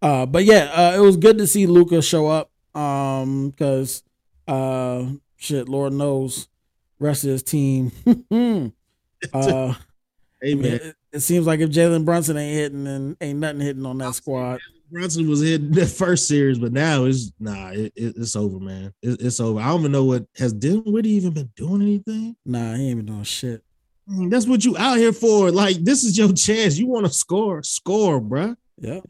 Uh, but yeah, uh, it was good to see Luka show up. Um, because uh, shit, Lord knows, rest of his team. uh, man, it, it seems like if Jalen Brunson ain't hitting, then ain't nothing hitting on that squad. Brunson was in the first series, but now it's nah, it, it- it's over, man. It, it's over. I don't even know what has Dinwiddie even been doing anything. Nah, he ain't been doing shit. That's what you out here for. Like this is your chance. You want to score, score, bruh. Yeah.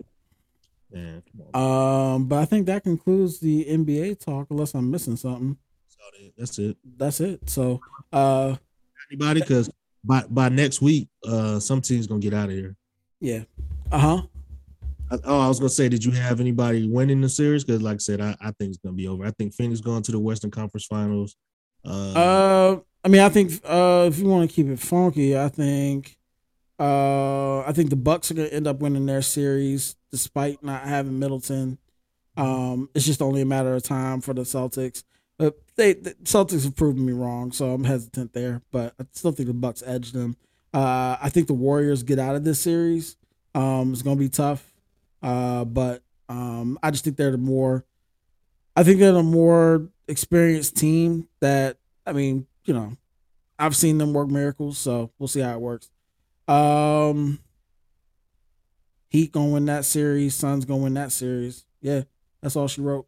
Man. Um, but I think that concludes the NBA talk, unless I'm missing something. That's it. That's it. So, uh, Anybody? Because by by next week, uh, some team's gonna get out of here. yeah. Uh huh. Oh, I was gonna say, did you have anybody winning the series? Because, like I said, I, I think it's gonna be over. I think Phoenix going to the Western Conference Finals. Uh, Uh, I mean, I think uh, if you want to keep it funky, I think uh, I think the Bucks are gonna end up winning their series despite not having Middleton. Um, it's just only a matter of time for the Celtics. But they the Celtics have proven me wrong, so I'm hesitant there. But I still think the Bucks edge them. Uh, I think the Warriors get out of this series. Um, it's gonna be tough. Uh, but um, I just think they're the more. I think they're the more experienced team that I mean, you know, I've seen them work miracles, so we'll see how it works. Um Heat gonna win that series, Suns gonna win that series. Yeah, that's all she wrote.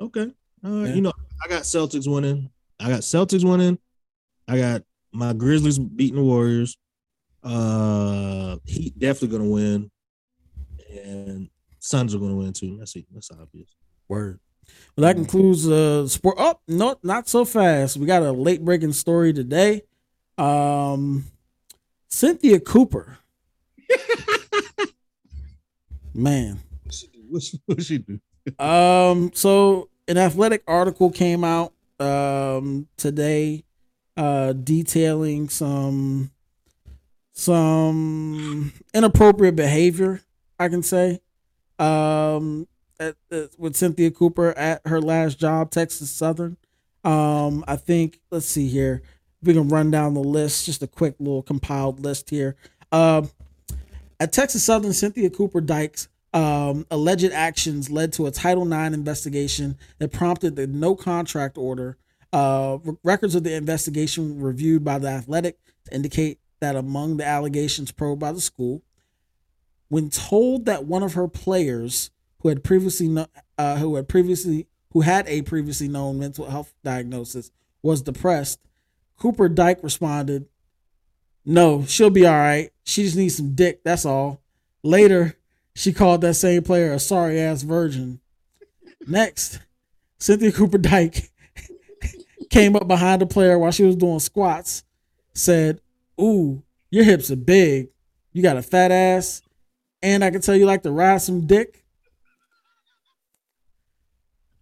okay. All right. Yeah. You know, I got Celtics winning. I got Celtics winning. I got my Grizzlies beating the Warriors. Uh, Heat definitely gonna win, and Suns are gonna win too. That's it. That's obvious. Word. Well, that concludes uh sport. Oh, no, not so fast. We got a late breaking story today. Um, Cynthia Cooper. Man, What she do? What she do? um, so an athletic article came out um today uh detailing some some inappropriate behavior, I can say. Um at, with Cynthia Cooper at her last job, Texas Southern. Um, I think let's see here. We can run down the list, just a quick little compiled list here. Um, at Texas Southern, Cynthia Cooper Dykes um, alleged actions led to a Title IX investigation that prompted the no contract order. Uh, re- records of the investigation reviewed by the Athletic indicate that among the allegations probed by the school, when told that one of her players who had previously uh, who had previously who had a previously known mental health diagnosis was depressed, Cooper Dyke responded, "No, she'll be all right. She just needs some dick. That's all." Later, she called that same player a sorry ass virgin. Next, Cynthia Cooper Dyke came up behind the player while she was doing squats, said, Ooh, your hips are big. You got a fat ass. And I can tell you like to ride some dick.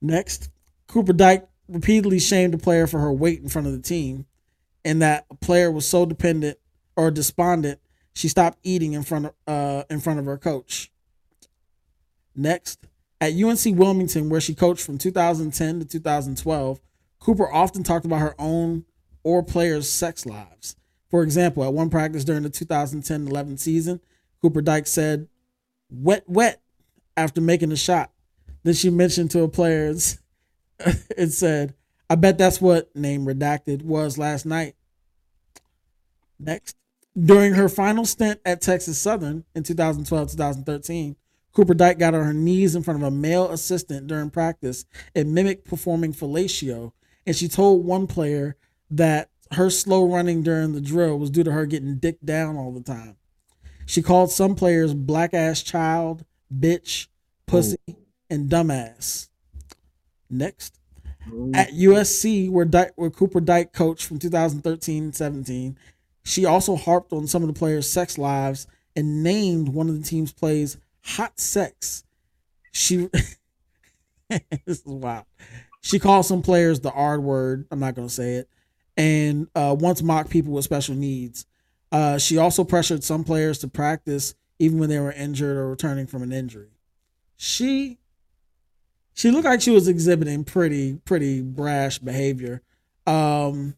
Next, Cooper Dyke repeatedly shamed a player for her weight in front of the team, and that a player was so dependent or despondent she stopped eating in front of uh, in front of her coach. Next, at UNC Wilmington, where she coached from 2010 to 2012, Cooper often talked about her own or players' sex lives. For example, at one practice during the 2010 11 season, Cooper Dyke said, wet, wet, after making a shot. Then she mentioned to a player and said, I bet that's what name redacted was last night. Next, during her final stint at Texas Southern in 2012 2013, Cooper Dyke got on her knees in front of a male assistant during practice and mimicked performing fellatio. And she told one player that her slow running during the drill was due to her getting dicked down all the time. She called some players black ass child, bitch, pussy, and dumbass. Next, at USC, where Dyke, where Cooper Dyke coached from 2013-17, she also harped on some of the players' sex lives and named one of the team's plays "hot sex." She, this is wild. She called some players the R word. I'm not going to say it, and uh, once mocked people with special needs. Uh, she also pressured some players to practice even when they were injured or returning from an injury. She she looked like she was exhibiting pretty pretty brash behavior. Um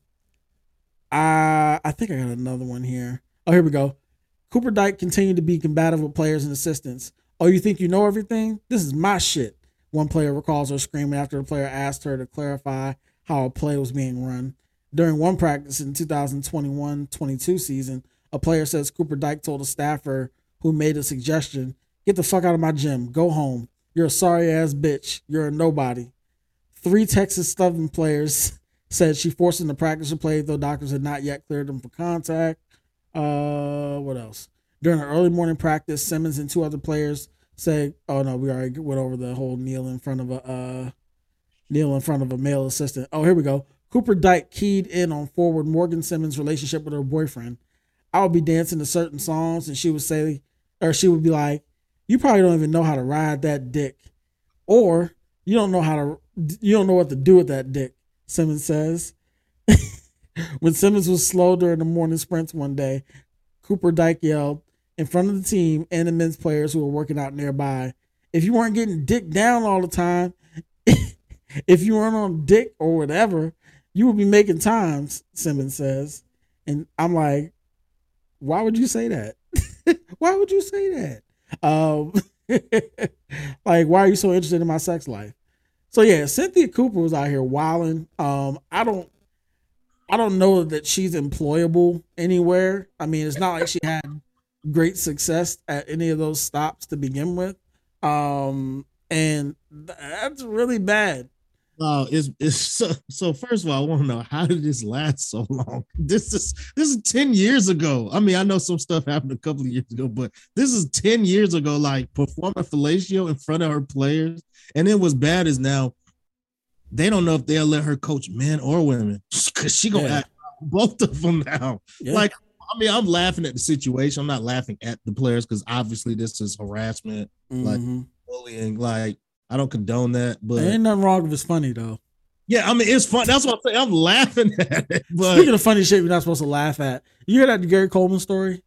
I I think I got another one here. Oh, here we go. Cooper Dyke continued to be combative with players and assistants. Oh, you think you know everything? This is my shit. One player recalls her screaming after the player asked her to clarify how a play was being run. During one practice in 2021-22 season, a player says Cooper Dyke told a staffer who made a suggestion, "Get the fuck out of my gym. Go home. You're a sorry ass bitch. You're a nobody." Three Texas Southern players said she forced them to practice or play, though doctors had not yet cleared them for contact. Uh, what else? During an early morning practice, Simmons and two other players said, "Oh no, we already went over the whole kneel in front of a uh, kneel in front of a male assistant." Oh, here we go. Cooper Dyke keyed in on forward Morgan Simmons' relationship with her boyfriend. I would be dancing to certain songs, and she would say, or she would be like, "You probably don't even know how to ride that dick, or you don't know how to, you don't know what to do with that dick." Simmons says. when Simmons was slow during the morning sprints one day, Cooper Dyke yelled in front of the team and the men's players who were working out nearby, "If you weren't getting dick down all the time, if you weren't on dick or whatever, you would be making times." Simmons says, and I'm like, "Why would you say that? why would you say that? Um, like, why are you so interested in my sex life?" So yeah, Cynthia Cooper was out here wilding. Um, I don't, I don't know that she's employable anywhere. I mean, it's not like she had great success at any of those stops to begin with. Um, and that's really bad. Uh, it's, it's so, so first of all, I want to know how did this last so long? This is this is 10 years ago. I mean, I know some stuff happened a couple of years ago, but this is 10 years ago, like performing fellatio in front of her players. And then what's bad is now they don't know if they'll let her coach men or women because she gonna Yeah. act both of them now. Yeah. Like, I mean, I'm laughing at the situation. I'm not laughing at the players because obviously this is harassment, like Mhm. bullying. Like, I don't condone that, but there ain't nothing wrong if it's funny though. yeah, I mean, it's fun. That's what I'm saying. I'm laughing at it, but Speaking of funny shit, you're not supposed to laugh at. You hear that Gary Coleman story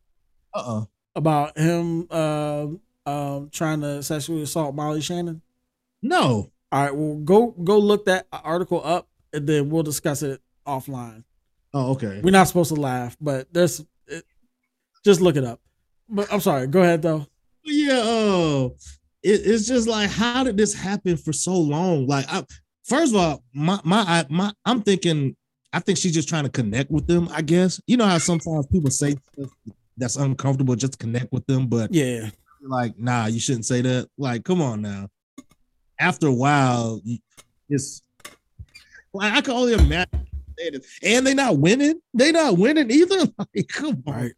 uh-uh. about him uh, um, trying to sexually assault Molly Shannon? no. All right, well, go go look that article up, and then we'll discuss it offline. Oh, okay. We're not supposed to laugh, but there's it, just look it up. But I'm sorry. Go ahead though. Yeah. Oh, it, it's just like, how did this happen for so long? Like, I, first of all, my my my, I'm thinking, I think she's just trying to connect with them. I guess you know how sometimes people say stuff that's uncomfortable just connect with them, but Yeah, like, nah, you shouldn't say that. Like, come on now. After a while, it's like I can only imagine. And they not winning. They not winning either. Like, come on, right.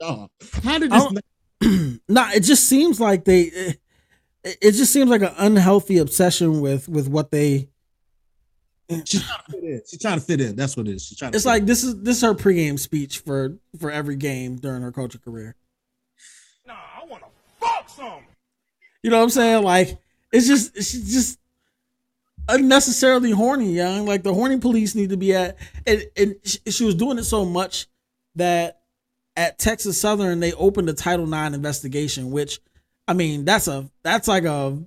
dog. How did this? not- nah, it just seems like they. Eh, It, it just seems like an unhealthy obsession with with what they. She's trying to fit in. She's trying to fit in. That's what it is. She's trying. To It's fit like this is this is her pregame speech for for every game during her coaching career. Nah, I wanna fuck some. You know what I'm saying? Like it's just she's just unnecessarily horny, young. Like the horny police need to be at and, and she, she was doing it so much that at Texas Southern they opened a Title IX investigation, which I mean that's a that's like a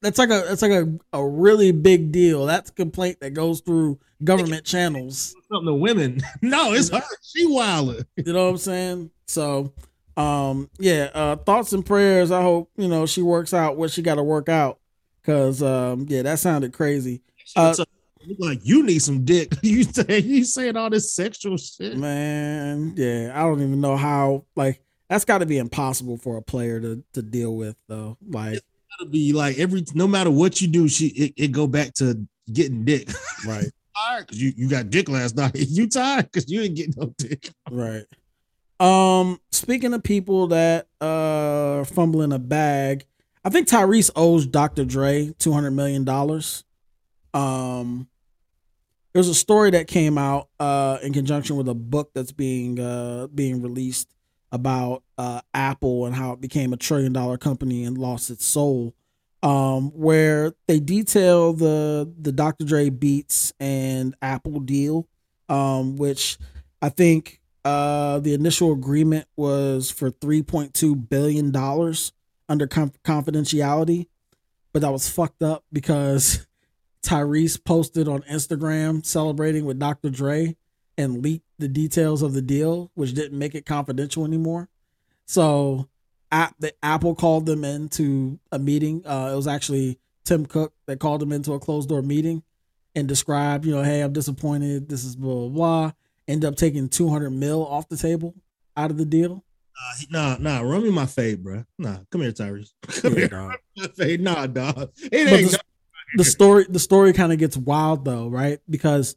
that's like a that's like a, a really big deal. That's a complaint that goes through government channels. something to women. No, it's her. She wildin'. You know what I'm saying? So, um, yeah, uh, thoughts and prayers. I hope you know she works out what she got to work out. Cause, um, yeah, that sounded crazy, Uh, like you need some dick. You say you saying all this sexual shit. man. Yeah, I don't even know how. Like, that's got to be impossible for a player to to deal with, though. Like, Gotta be like every no matter what you do, she it, it go back to getting dick. right, tired because you, you got dick last night. You tired because you ain't getting no dick. right. Um, speaking of people that uh fumbling a bag, I think Tyrese owes Dr. Dre two hundred million dollars. Um, there's a story that came out uh in conjunction with a book that's being uh being released about uh Apple and how it became a trillion dollar company and lost its soul. Um, where they detail the the Dr. Dre Beats and Apple deal, um, which I think uh the initial agreement was for 3.2 billion dollars under com- confidentiality, but that was fucked up because Tyrese posted on Instagram celebrating with Dr. Dre and leaked the details of the deal, which didn't make it confidential anymore. So, app the Apple called them into a meeting. Uh, it was actually Tim Cook that called them into a closed door meeting and described, you know, hey, I'm disappointed. This is blah blah blah. End up taking 200 mil off the table out of the deal. Uh, nah, nah, run me my fade, bro. Nah, come here, Tyrese. Come Yeah, here, dog. fade. Nah, dog. It But ain't. the, the story the story kind of gets wild though, right? Because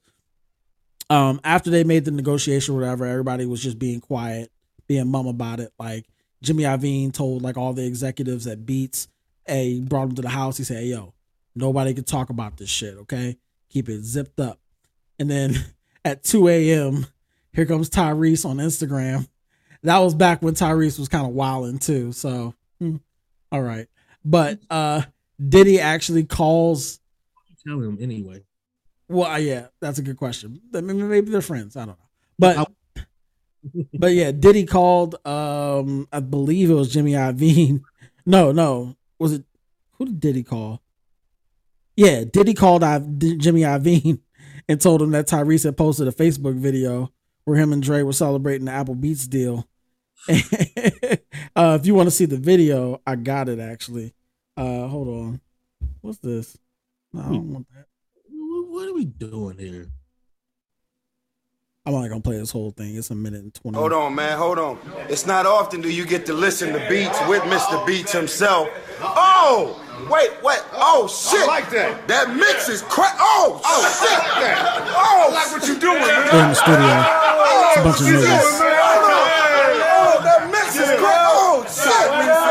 um after they made the negotiation or whatever, everybody was just being quiet, being mum about it. Like Jimmy Iovine told like all the executives at Beats, hey, brought him to the house. He said, hey, yo, nobody could talk about this shit, okay? Keep it zipped up. And then at 2 a.m., here comes Tyrese on Instagram. That was back when Tyrese was kind of wilding too. So, hmm, all right. But uh Diddy actually calls. tell him anyway. Well, uh, yeah, that's a good question. Maybe they're friends. I don't know. But but yeah, Diddy called. Um, I believe it was Jimmy Iovine. No, no, was it who did Diddy call? Yeah, Diddy called I, Jimmy Iovine and told him that Tyrese had posted a Facebook video where him and Dre were celebrating the Apple Beats deal. uh, if you want to see the video, I got it actually. Uh, hold on. What's this? No, I don't want that. What, what are we doing here? I'm not gonna play this whole thing. It's a minute and twenty. Hold on, man. Hold on. It's not often do you get to listen to beats with Mr. Beats himself. Oh, Wait, wait. Oh shit. I like that. That mix is cra Oh, oh shit. I like what you doing, man. They're in the studio. Oh, it's a bunch of niggas. Oh, that mix is cra Oh shit.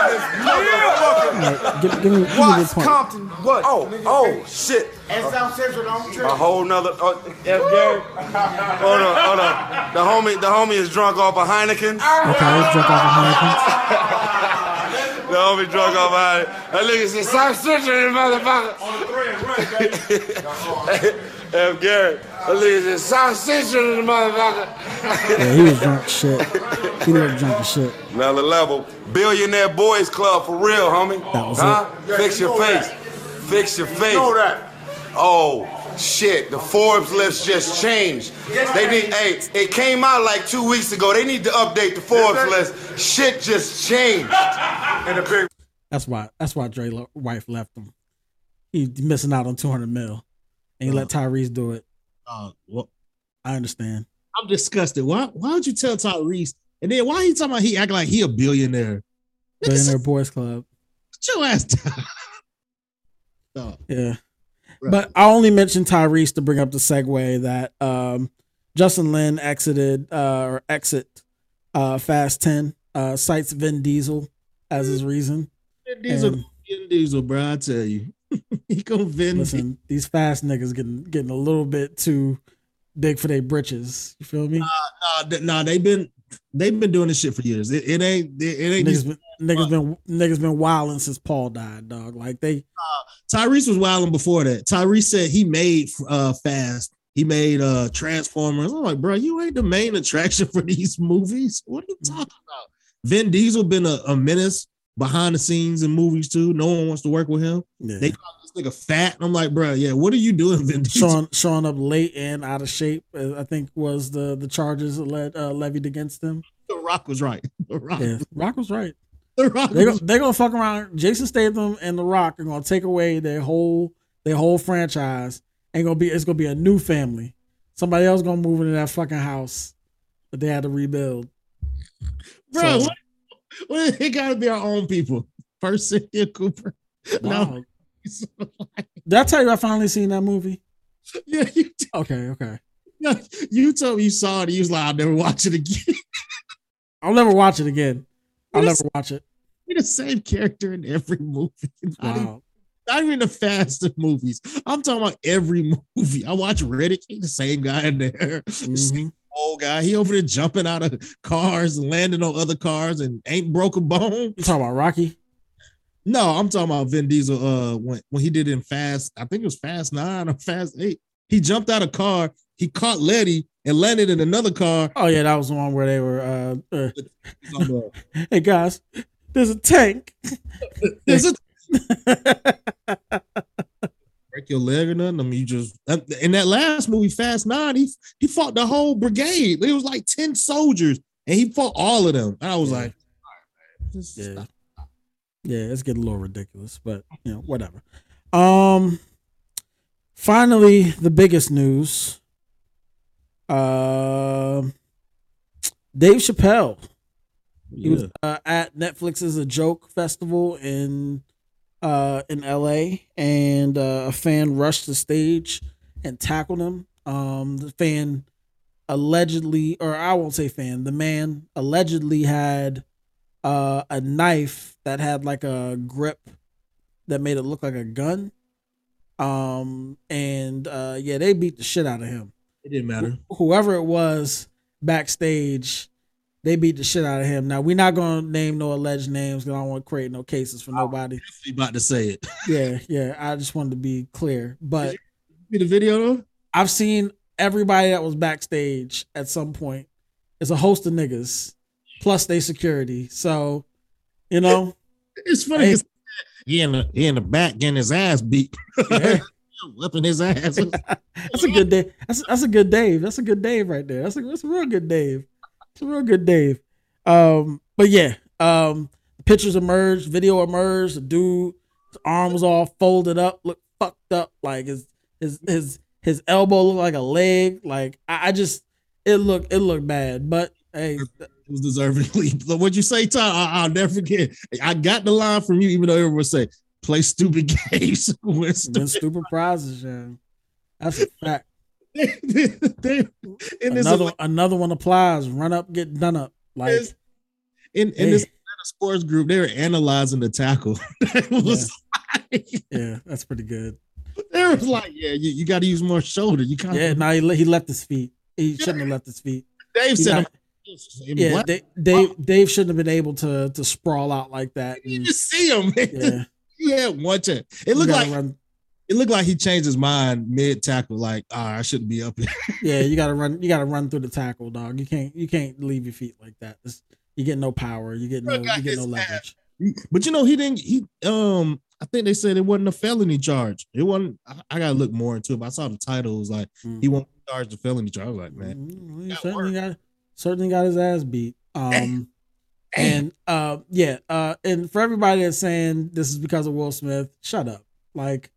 Give, give me, give me the Watts point. Compton, what? Oh, oh shit. And South Central don't trip. A whole nother. Oh, F. Gary. Hold on, hold on. The homie, the homie is drunk off a Heineken. Okay, drunk off of Heineken. The homie drunk off a Heineken. That nigga said South Central, motherfucker. F. Gary. That nigga said South Central, motherfucker. Yeah, he was drunk shit. He looked drunk as shit. Another level. Billionaire Boys Club for real, homie. That was huh? it. Fix Yeah, your you know face. Fix your face. know that. Oh shit! The Forbes list just changed. They need. Hey, it came out like two weeks ago. They need to update the Forbes list. Shit just changed. And the big That's why. That's why Dre wife left him. He missing out on two hundred mil, and he let Tyrese do it. Uh, well, I understand. I'm disgusted. Why? Why would you tell Tyrese? And then why he talking about he act like he a billionaire? Billionaire Boys Club. your ass down. No. Yeah. Right. But I only mentioned Tyrese to bring up the segue that um, Justin Lin exited uh, or exit uh, Fast 10, uh, cites Vin Diesel as his reason. Vin Diesel, And- Vin Diesel, bro. I tell you, he go Vin. Listen, these fast niggas getting getting a little bit too big for their britches. You feel me? Nah, th- nah, they've been they've been doing this shit for years. It, it ain't it, it ain't niggas just, been niggas been niggas been wilding since Paul died, dog. Like they Tyrese was wilding before that. Tyrese said he made uh fast. He made uh Transformers. I'm like, bro, you ain't the main attraction for these movies. What are you Mm-hmm. talking about? Vin Diesel been a, a menace behind the scenes in movies too. No one wants to work with him. yeah. They call this nigga fat. I'm like, bro, yeah, what are you doing, Vin Diesel? showing showing up late and out of shape. uh, I think was the the charges led uh, levied against him. The Rock was right. The Rock, Yeah, Rock was right. the Rock They was go, they're gonna fuck around. Jason Statham and The Rock are gonna take away their whole their whole franchise. Ain't gonna be it's gonna be a new family. Somebody else gonna move into that fucking house that they had to rebuild. bro. So- what, what, it gotta be our own people. First Cynthia Cooper. Wow. No, Did I tell you I finally seen that movie? yeah, you, Okay, okay. you told me you saw it. You was like, I'll never watch it again. I'll never watch it again. I'll never watch it. Be the same character in every movie. Not, even, Wow. not even the fastest movies. I'm talking about every movie. I watch Riddick. He the same guy in there. Mhm. Old guy. He over there jumping out of cars and landing on other cars and ain't broke a bone. You talking about Rocky? No, I'm talking about Vin Diesel. Uh, when when he did it in Fast, I think it was Fast Nine or Fast Eight. He jumped out of car. He caught Letty and landed in another car. Oh yeah, that was the one where they were. Uh, uh, He's on the- hey guys, there's a tank. There's a break your leg or nothing. I mean, you just in that last movie, Fast Nine, he he fought the whole brigade. It was like ten soldiers, and he fought all of them. And I was Yeah. like, all right, man, just Yeah. stop. Yeah, it's getting a little ridiculous, but you know, whatever. Um finally the biggest news. Um Dave Chappelle. He was Yeah. uh, at Netflix Is A Joke Festival in uh in LA and uh, a fan rushed the stage and tackled him. Um the fan allegedly or I won't say fan, the man allegedly had uh, a knife that had like a grip that made it look like a gun. Um, and uh, yeah, they beat the shit out of him. It didn't matter. Whoever it was backstage, they beat the shit out of him. Now we're not gonna name no alleged names because I don't want to create no cases for nobody. You about to say it? Yeah, yeah. I just wanted to be clear, but See the video though. I've seen everybody that was backstage at some point. It's a host of niggas plus they security. So, you know. It's funny. Hey. He in the he in the back getting his ass beat, Yeah. whipping his ass. That's a good day. That's that's a good Dave. That's a good Dave right there. That's a that's a real good Dave. It's a real good Dave. Um, but yeah, um, pictures emerged, video emerged. The dude, his arm was all folded up, looked fucked up. Like his his his his elbow looked like a leg. Like I, I just it looked it looked bad. But hey, It was deservedly. So What'd you say, Tom? I, will never forget. I got the line from you, even though everyone say, play stupid games, win Win stupid. stupid prizes, yeah. That's a fact. They, they, in this Another another one applies. Run up, get done up. Like in, in Hey. this sports group, they were analyzing the tackle. was like, yeah, that's pretty good. they was like, yeah, you, you got to use more shoulder. You kind Yeah, of no, he, he left his feet. He shouldn't have left his feet. Dave He said, got- yeah, what? Dave, Dave Dave shouldn't have been able to to sprawl out like that. you and- just see him. Yeah, He had one chance. It you looked like run. It looked like he changed his mind mid tackle. Like, ah, I shouldn't be up here. Yeah, you gotta run. You gotta run through the tackle, dog. You can't. You can't leave your feet like that. It's, you get no power. You get no. You get no his leverage. But you know, he didn't. He um, I think they said it wasn't a felony charge. It wasn't. I, I gotta look more into it. But I saw the title it was like Mm. he won't charge the felony charge. I was like, man, Mm, he got certainly got certainly got his ass beat. Um, and uh, yeah. Uh, and for everybody that's saying this is because of Will Smith, shut up. Like no, no.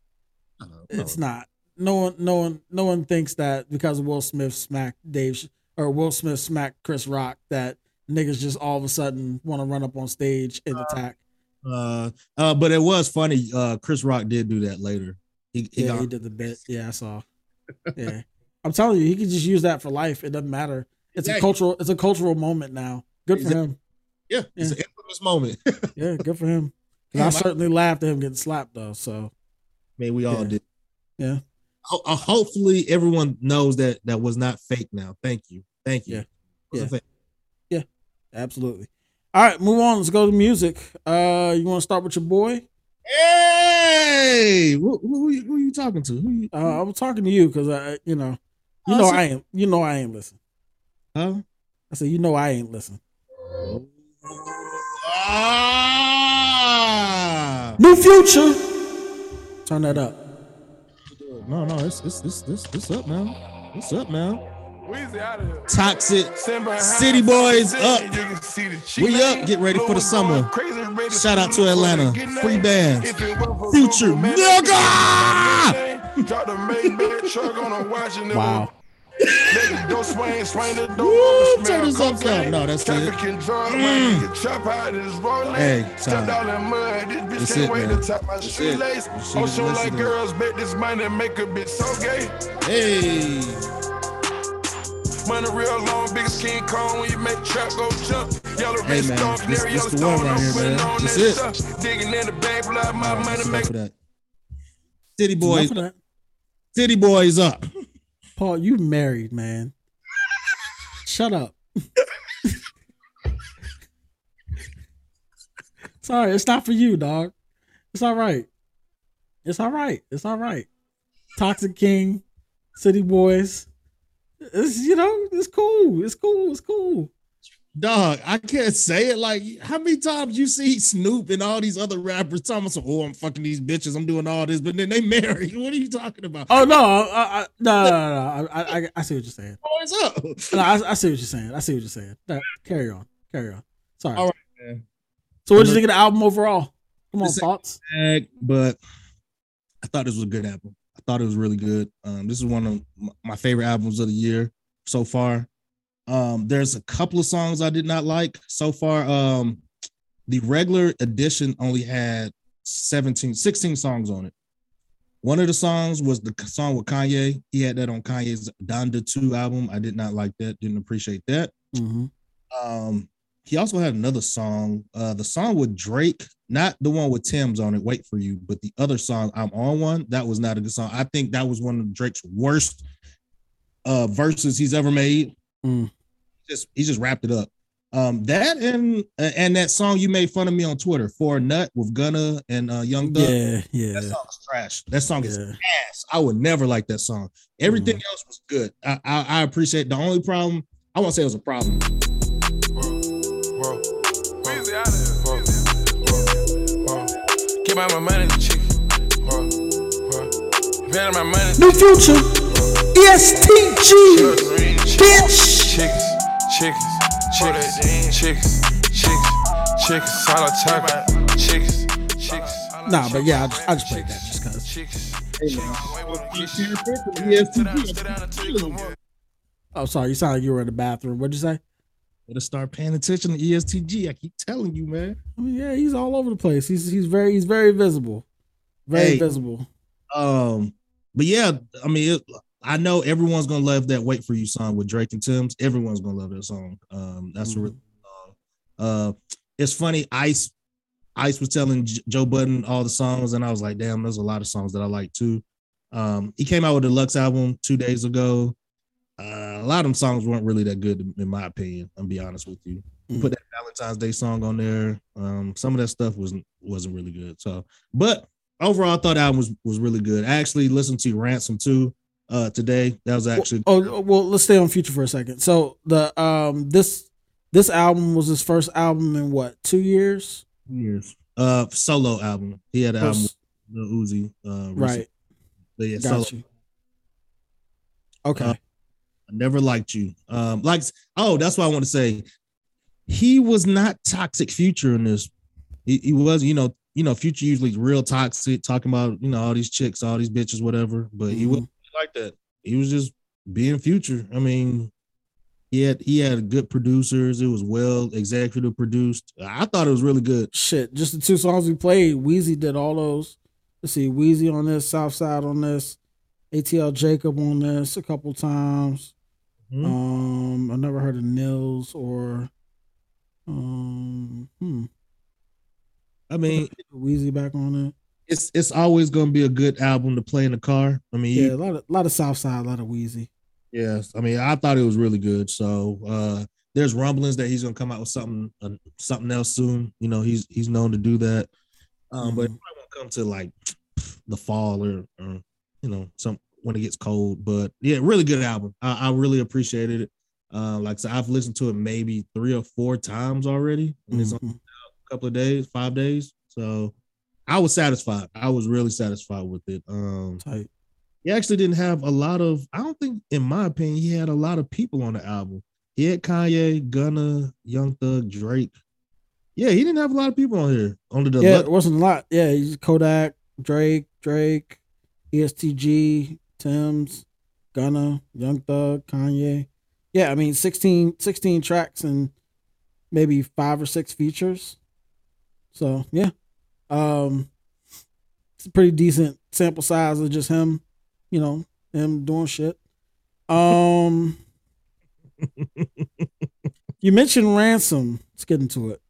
It's not. No one, no one, no one thinks that because Will Smith smacked Dave or Will Smith smacked Chris Rock that niggas just all of a sudden want to run up on stage and attack. Uh, uh, but it was funny. Uh, Chris Rock did do that later. He, he yeah, got he did the bit. Yeah, I saw. Yeah, I'm telling you, he could just use that for life. It doesn't matter. It's Yeah. a cultural. It's a cultural moment now. Good for Exactly. him. yeah, it's an infamous moment. Yeah, good for him. Yeah, I certainly laughed at him getting slapped though. So Man, we all Yeah. did. Yeah. Ho- uh, hopefully, everyone knows that that was not fake. Now, thank you, thank you. Yeah. It wasn't absolutely. All right, move on. Let's go to music. Uh, you want to start with your boy? Hey, who, who, you- who you talking to? Who you, Uh, I'm talking to you because I, you know, you Oh, know so- I ain't. You know I ain't listen. huh? I said you know I ain't listen. Ah! New future. Turn that up. No, no, it's it's it's it's, it's up now. It's up now. Weezy out of here. Toxic City Boys up. You can see the We up. Get ready for the summer. going crazy, to Shout out to Atlanta. Free named. bands. If it weren't for Future nigga! Drop the Maybach truck on a watch and Wow. Let the door swing, swing the door. Woo, turn this up, cocaine. No, that's it. Trafficking drugs, Mm. man, chop out of this rolling. Hey, Stepped time. out in mud, this bitch That's can't it, wait man. to top my That's street it. lace. Ocean like girls, bet this money make a bitch so gay. Hey, Money real long, biggest King Kong when you make trap go jump. Yellow Hey, man, stone, this- this the one right here, man. on This that it. stuff. Digging in the bank, blood, my All right, money make that. City boys, Enough of that. city boys up. Paul, you married, man. Shut up. Sorry, it's not for you, dog. It's all right. It's all right. It's all right. Toxic King, City Boys. It's you know, it's cool. It's cool. It's cool. Dog, I can't say it. Like, how many times you see Snoop and all these other rappers talking about, "Oh, I'm fucking these bitches, I'm doing all this," but then they marry. What are you talking about? Oh no, I, I, no, no, no, no. I, I, I see what you're saying. Boys up. No, I, I see what you're saying. I see what you're saying. No, carry on. Carry on. Sorry. All right, man. So, what did you think of the album overall? Come on, thoughts. Bag, But I thought this was a good album. I thought it was really good. Um, this is one of my favorite albums of the year so far. Um, there's a couple of songs I did not like so far. Um, the regular edition only had 17, 16 songs on it. One of the songs was the song with Kanye. He had that on Kanye's Donda 2 album. I did not like that, didn't appreciate that. Mm-hmm. Um, he also had another song, uh, the song with Drake, not the one with Tems on it, Wait for You, but the other song, I'm on one. That was not a good song. I think that was one of Drake's worst uh verses he's ever made. Mm. Just he just wrapped it up. Um, that and and that song you made fun of me on Twitter for nut with Gunna and uh Young Thug. Yeah, yeah, That song is trash. That song is yeah. ass. I would never like that song. Everything Mm. else was good. I, I I appreciate. The only problem I won't say it was a problem. Weezy out of here. Whoa, whoa. Give out my money to chick. Whoa, whoa. Better my money New Future, ESTG, bitch. Chicks, chicks, chicks, chicks, chicks, chicks, all I talk about. Chicks, chicks. Nah, but yeah, I just, I just played that just cause. Chicks, Oh, sorry, you sound like you were in the bathroom. What'd you say? Better start paying attention to ESTG. I keep telling you, man. I mean, yeah, he's all over the place. He's he's very he's very visible. Very Hey. visible. Um, but yeah, I mean, it, I know everyone's gonna love that "Wait for You" song with Drake and Tems. Everyone's gonna love that song. Um, that's a Mhm. really song. Uh, it's funny. Ice, Ice was telling J- Joe Budden all the songs, and I was like, damn, there's a lot of songs that I like too. Um, he came out with a deluxe album two days ago. Uh, a lot of them songs weren't really that good, in my opinion. I'm be honest with you. Mhm. Put that Valentine's Day song on there. Um, some of that stuff wasn't wasn't really good. So, but overall, I thought the album was was really good. I actually listened to Ransom too uh today. That was actually Oh well, let's stay on Future for a second. So the um this this album was his first album in what two years? years. Uh, solo album. He had an album Was- with Lil Uzi. Uh, recently. right. But yeah, solo. Got you. Okay. Uh, I never liked you. Um, like oh, that's what I want to say. He was not toxic future in this. He, he was, you know, you know, future usually real toxic, talking about you know all these chicks, all these bitches, whatever. But he Mhm. Like that. He was just being future. I mean, he had he had good producers. It was well executive produced. I thought it was really good. Shit, just the two songs we played. Wheezy did all those. Let's see, Wheezy on this, Southside on this, ATL Jacob on this a couple times. Mhm. Um, I never heard of Nils or um hmm. I mean, Wheezy back on it. It's it's always gonna be a good album to play in the car. I mean, Yeah, you- a lot of lot of Southside, a lot of Wheezy. Yes, I mean, I thought it was really good. So uh there's rumblings that he's gonna come out with something uh, something else soon. You know, he's he's known to do that. Um, but it probably won't come to like the fall or, or you know some when it gets cold. But yeah, really good album. I, I really appreciated it. Uh, like said, I've listened to it maybe three or four times already, and it's on Mhm. a couple of days, five days. So I was satisfied. I was really satisfied with it. Um, Tight. he actually didn't have a lot of i don't think in my opinion he had a lot of people on the album he had kanye gunna young thug drake yeah he didn't have a lot of people on here on the Yeah, wasn't a lot. Yeah, he's Kodak, Drake, Drake, ESTG, Tems, Gunna, Young Thug, Kanye. Yeah, I mean 16, 16 tracks and maybe five or six features. So yeah. Um it's a pretty decent sample size of just him, you know, him doing shit. Um You mentioned ransom. Let's get into it.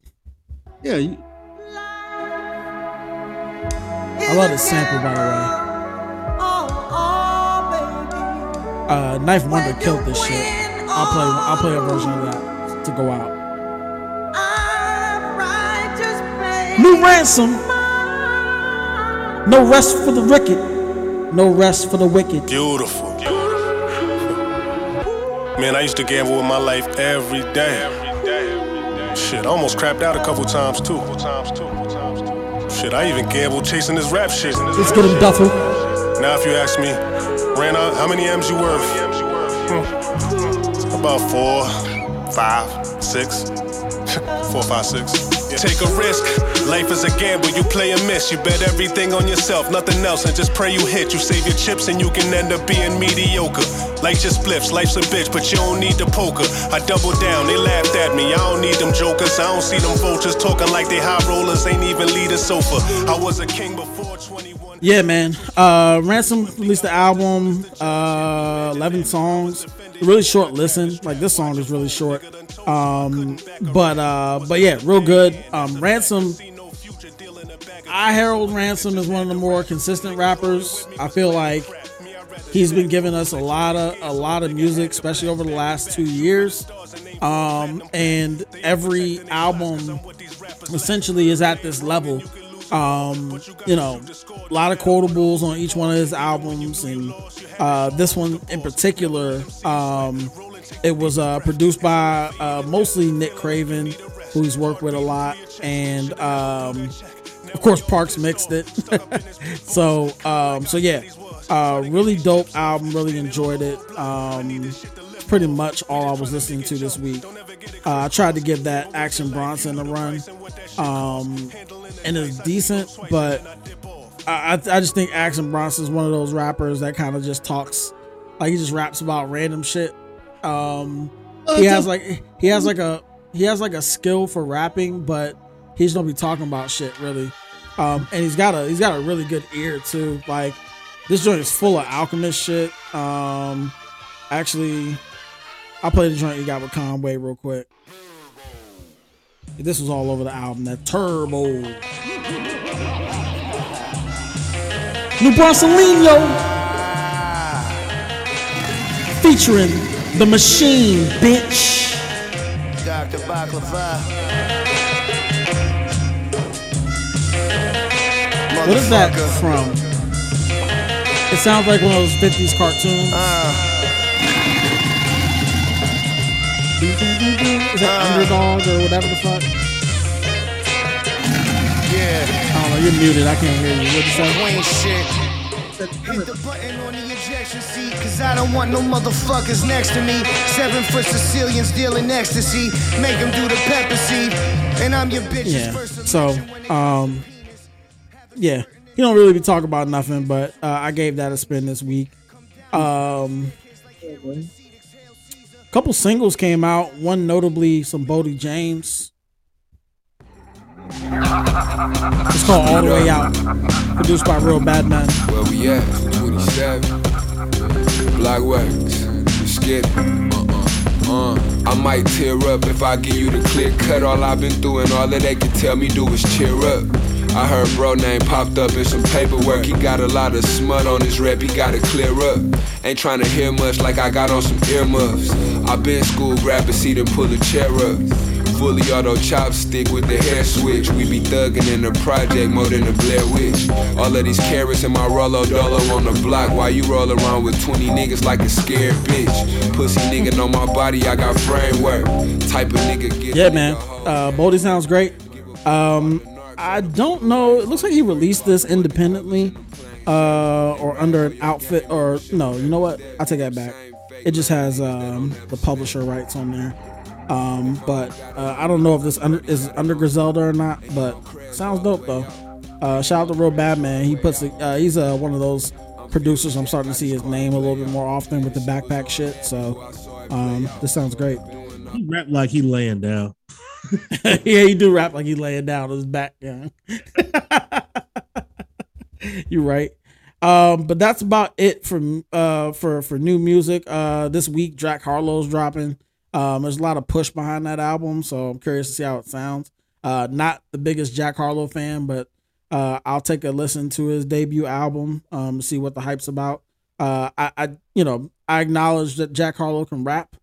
yeah you- I love this sample, by the way. Uh, Knife Wonder killed this shit. I'll play. I'll play a version of that to go out. New ransom. No rest for the wicked. No rest for the wicked. Beautiful. Man, I used to gamble with my life every day. Shit, I almost crapped out a couple times too. Shit, I even gambled chasing this rap shit. Let's get him duffel. Now, if you ask me, Rana, how many M's you worth? Hmm. About four, five, six. four, five, six. Yeah. Take a risk. Life is a gamble. You play and miss. You bet everything on yourself, nothing else, and just pray you hit. You save your chips and you can end up being mediocre. Life just flips. Life's a bitch, but you don't need the poker. I double down. They laughed at me. I don't need them jokers. I don't see them vultures talking like they high rollers. Ain't even lead a sofa. I was a king before 21. Yeah, man. Uh, Ransom released the album, uh, 11 songs. Really short listen. Like this song is really short. Um, but uh, but yeah, real good. Um, Ransom. I herald Ransom as one of the more consistent rappers. I feel like he's been giving us a lot of a lot of music, especially over the last two years. Um, and every album essentially is at this level. Um, you know, a lot of quotables on each one of his albums, and uh, this one in particular, um, it was uh, produced by uh, mostly Nick Craven, who he's worked with a lot, and um, of course Parks mixed it. so, um, so yeah, uh, really dope album. Really enjoyed it. Um, pretty much all I was listening to this week. Uh, I tried to give that Action Bronson a run, um, and it's decent, but I, I I just think Action Bronson is one of those rappers that kind of just talks, like he just raps about random shit. Um, he has like he has like a he has like a skill for rapping, but he just don't be talking about shit really. Um, and he's got a he's got a really good ear too. Like this joint is full of alchemist shit. Um, actually, I'll play the joint he got with Conway real quick. This was all over the album. That Turbo. New Bronsolino featuring the machine, bitch. Dr. Baklava. What is that from? It sounds like one of those 50s cartoons. is that underdog or whatever the fuck? Yeah, I don't know. You're muted. I can't hear you. What'd you say? Wayne shit. Hit the button on the ejection seat, cause I don't want no motherfuckers next to me. Seven foot Sicilians dealing ecstasy, make them do the pepper seed. And I'm your bitch's Yeah. So, um, yeah, he don't really be talking about nothing, but uh, I gave that a spin this week. Um, couple singles came out. One notably, some Boldy James. It's called All the Way Out, produced by Real Bad Man. Where we at? 27. Black wax. Let's. Uh-uh. Uh, I might tear up if I give you the clear cut. All I've been through and all that they can tell me do is cheer up. I heard bro name popped up in some paperwork. He got a lot of smut on his rep, he gotta clear up. Ain't trying to hear much like I got on some earmuffs. I been school, grab a seat and pull a chair up. Fully auto chopstick with the hair switch. We be thuggin' in the project more than the Blair Witch. All of these carrots in my Rollo Dolo on the block. While you roll around with 20 niggas like a scared bitch. Pussy nigga on my body, I got framework. Type of nigga get Yeah, man. Uh, Boldy sounds great. Um, I don't know. It looks like he released this independently, uh, or under an outfit, or no. You know what? I take that back. It just has um, the publisher rights on there. Um, but uh, I don't know if this under, is under Griselda or not. But sounds dope though. Uh, shout out to Real Bad Man. He puts uh, he's uh, one of those producers. I'm starting to see his name a little bit more often with the backpack shit. So um, this sounds great. He rap like he laying down. yeah, he do rap like he laying down on his back. Yeah, you're right. Um, but that's about it for uh for for new music. Uh, this week Jack Harlow's dropping. Um, there's a lot of push behind that album, so I'm curious to see how it sounds. Uh, not the biggest Jack Harlow fan, but uh, I'll take a listen to his debut album. Um, see what the hype's about. Uh, I, I you know I acknowledge that Jack Harlow can rap.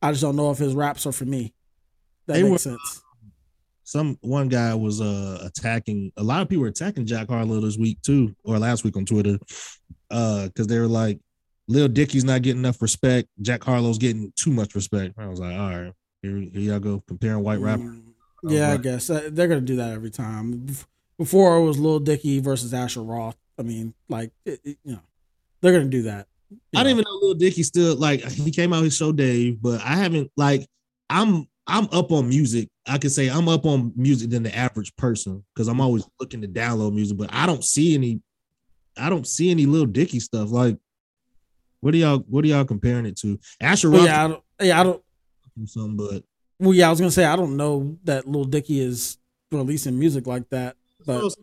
I just don't know if his raps are for me. That They makes were- sense. Some one guy was uh attacking a lot of people were attacking Jack Harlow this week too, or last week on Twitter. Uh, because they were like, Lil Dicky's not getting enough respect. Jack Harlow's getting too much respect. I was like, all right, here, here y'all go comparing white rapper. Mm, Yeah, I guess Uh, they're gonna do that every time. Before it was Lil Dicky versus Asher Roth. I mean, like it, it- you know, they're gonna do that. I know. didn't even know Lil Dicky still like he came out his show Dave, but I haven't like I'm I'm up on music. I could say I'm up on music than the average person because I'm always looking to download music, but I don't see any I don't see any little Dicky stuff. Like what are y'all what are y'all comparing it to? Asher Well, Roth yeah, I don't. Yeah, I don't. something, but Well, yeah, I was gonna say I don't know that Lil Dicky is releasing music like that, but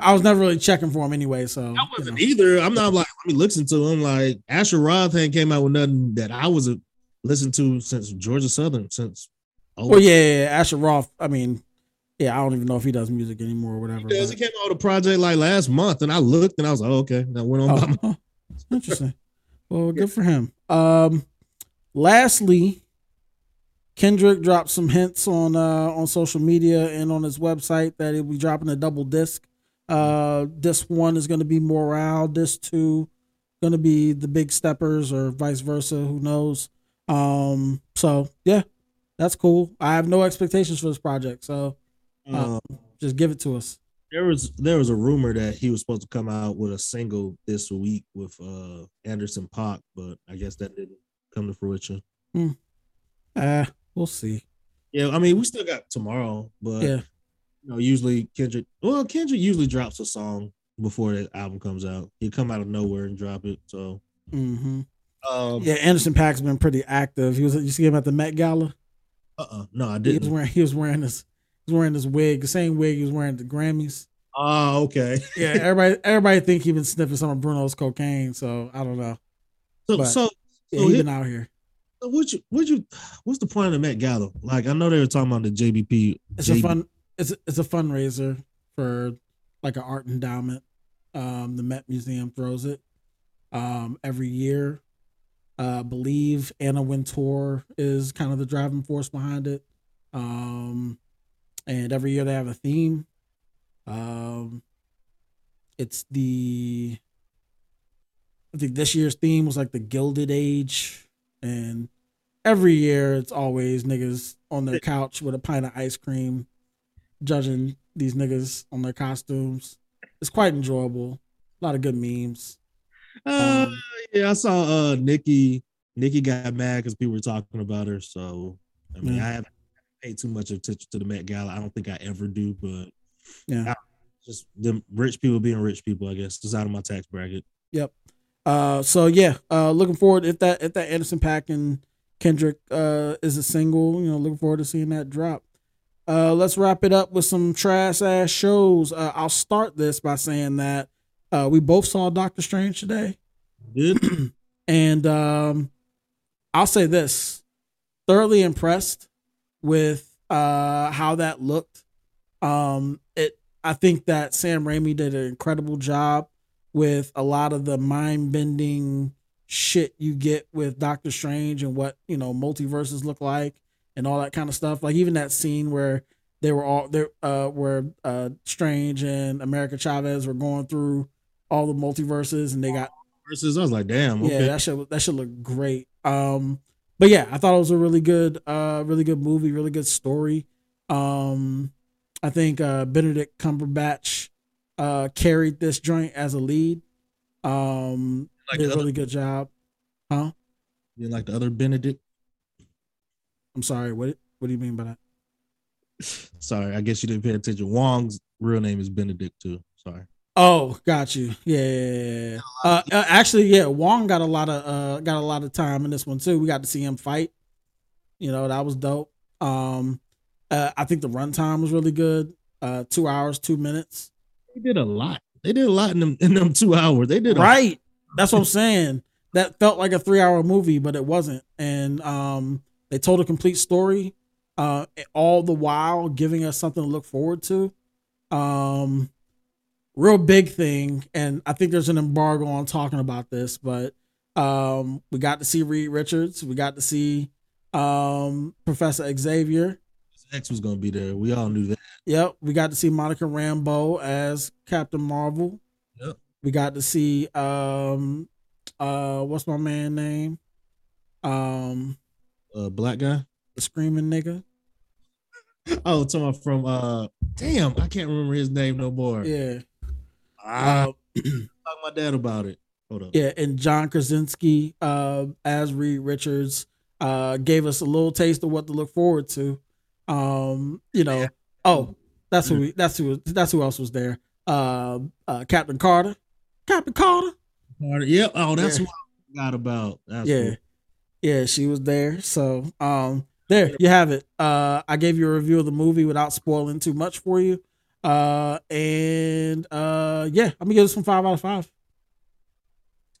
I was never really checking for him anyway. So I wasn't know. either. I'm not like let me listen to him. Like Asher Roth ain't came out with nothing that I was uh, listened to since Georgia Southern since oh Well, yeah, yeah, yeah, Asher Roth. I mean, yeah, I don't even know if he does music anymore or whatever. He does. He came out with a project like last month, and I looked and I was like, oh, okay. And I went on. by my- Oh, interesting. Well, good for him. Um, lastly, Kendrick dropped some hints on uh on social media and on his website that he'll be dropping a double disc. Uh, disc one is going to be Morale. Disc two going to be the Big Steppers or vice versa. Who knows? Um, so yeah, that's cool. I have no expectations for this project, so uh, Um, just give it to us. there was there was a rumor that he was supposed to come out with a single this week with uh Anderson .Paak, but I guess that didn't come to fruition. Uh, we'll see. Yeah, I mean, we still got tomorrow, but Yeah. you know, usually Kendrick. Well, Kendrick usually drops a song before the album comes out. He'll come out of nowhere and drop it. So, hmm um, Yeah, Anderson .Paak's been pretty active. He was you see him at the Met Gala. Uh, uh no, I didn't. He was wearing he was wearing this he was wearing this wig, the same wig he was wearing at the Grammys. Oh, okay. Yeah, everybody everybody think he been sniffing some of Bruno's cocaine, so I don't know. So, But- so, Yeah, so he here- been out here. so what you, what you, what's the point of the Met Gala? Like, I know they were talking about the JBP. It's a JB fun it's it's a fundraiser for like an art endowment. Um, the Met Museum throws it um every year. Uh, I believe Anna Wintour is kind of the driving force behind it. Um, and every year they have a theme. Um, it's the I think this year's theme was like the Gilded Age, and every year it's always niggas on their couch with a pint of ice cream, judging these niggas on their costumes. It's quite enjoyable. A lot of good memes. Uh, Um, yeah, I saw uh Nikki. Nikki got mad because people were talking about her. So I mean, Yeah. I haven't paid too much attention to the Met Gala. I don't think I ever do, but Yeah. I- just them rich people being rich people. I guess it's out of my tax bracket. Yep. Uh, so yeah, uh, looking forward if that if that Anderson .Paak and Kendrick uh is a single, you know, looking forward to seeing that drop. Uh, let's wrap it up with some trash ass shows. Uh, I'll start this by saying that uh, we both saw Doctor Strange today. Good. and um I'll say this thoroughly impressed with uh how that looked. Um it I think that Sam Raimi did an incredible job with a lot of the mind bending shit you get with Doctor Strange and what, you know, multiverses look like and all that kind of stuff. Like even that scene where they were all there uh where uh Strange and America Chavez were going through all the multiverses and they got Versus, I was like, damn. yeah, that should that should look great. Um, but yeah, I thought it was a really good, uh, really good movie, really good story. Um, I think uh, Benedict Cumberbatch uh, carried this joint as a lead. Um, Like did a other- really good job. Huh? You like the other Benedict? I'm sorry. What What do you mean by that? Sorry, I guess you didn't pay attention. Wong's real name is Benedict too. Sorry. Oh, got you. Yeah, yeah, yeah, yeah. Uh, uh, actually, yeah, Wong got a lot of uh got a lot of time in this one too. We got to see him fight. You know, that was dope. Um, uh, I think the runtime was really good. Uh, two hours, two minutes. They did a lot. They did a lot in them in them two hours. They did a, Right. That's what I'm saying. That felt like a three hour movie, but it wasn't. And um, they told a complete story. Uh, all the while giving us something to look forward to. Um, real big thing, and I think there's an embargo on talking about this, but um, we got to see Reed Richards. We got to see um Professor Xavier. X was gonna be there. We all knew that. Yep, we got to see Monica Rambeau as Captain Marvel. Yep. We got to see um uh what's my man name? Um Uh, black guy. the screaming nigga. Oh, talking about from uh, damn, I can't remember his name no more. Yeah. Uh, talk to my dad about it. Hold up. yeah, and John Krasinski uh as Reed Richards uh gave us a little taste of what to look forward to. Um, you know, oh, that's who we, that's who that's who else was there. Uh, uh Captain Carter. Captain Carter. Yeah. Oh, that's Yeah. what I forgot about. That's yeah cool. yeah she was there so um there you have it uh i gave you a review of the movie without spoiling too much for you uh and uh yeah i'm gonna give this one five out of five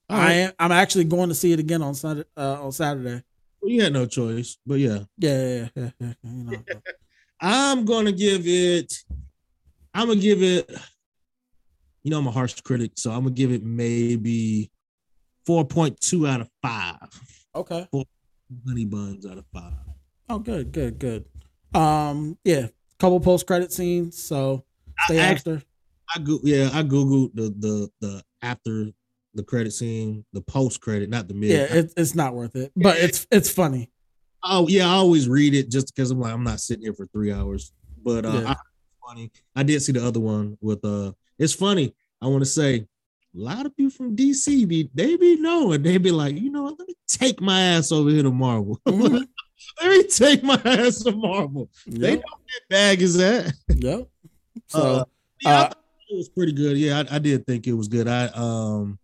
All i am i'm actually going to see it again on Sunday uh on saturday Well, you had no choice, but yeah, yeah yeah yeah, yeah, yeah you know I'm gonna give it. I'm gonna give it. You know, I'm a harsh critic, so I'm gonna give it maybe 4.2 out of five. okay Honey buns out of five. oh good good good um yeah couple post credit scenes so stay I- after I go, yeah, I googled the the the after the credit scene, the post credit, not the mid. yeah it, it's not worth it but it's it's funny Oh yeah, I always read it just because I'm like I'm not sitting here for three hours. But uh, Yeah. I, funny. I did see the other one with uh. It's funny. I want to say a lot of people from DC be they be knowing they be like you know what, let me take my ass over here to Marvel. Mhm. let me take my ass to Marvel. They yep, know where that bag is at. yep. So Uh, yeah, uh, it was pretty good. Yeah, I, I did think it was good. I um,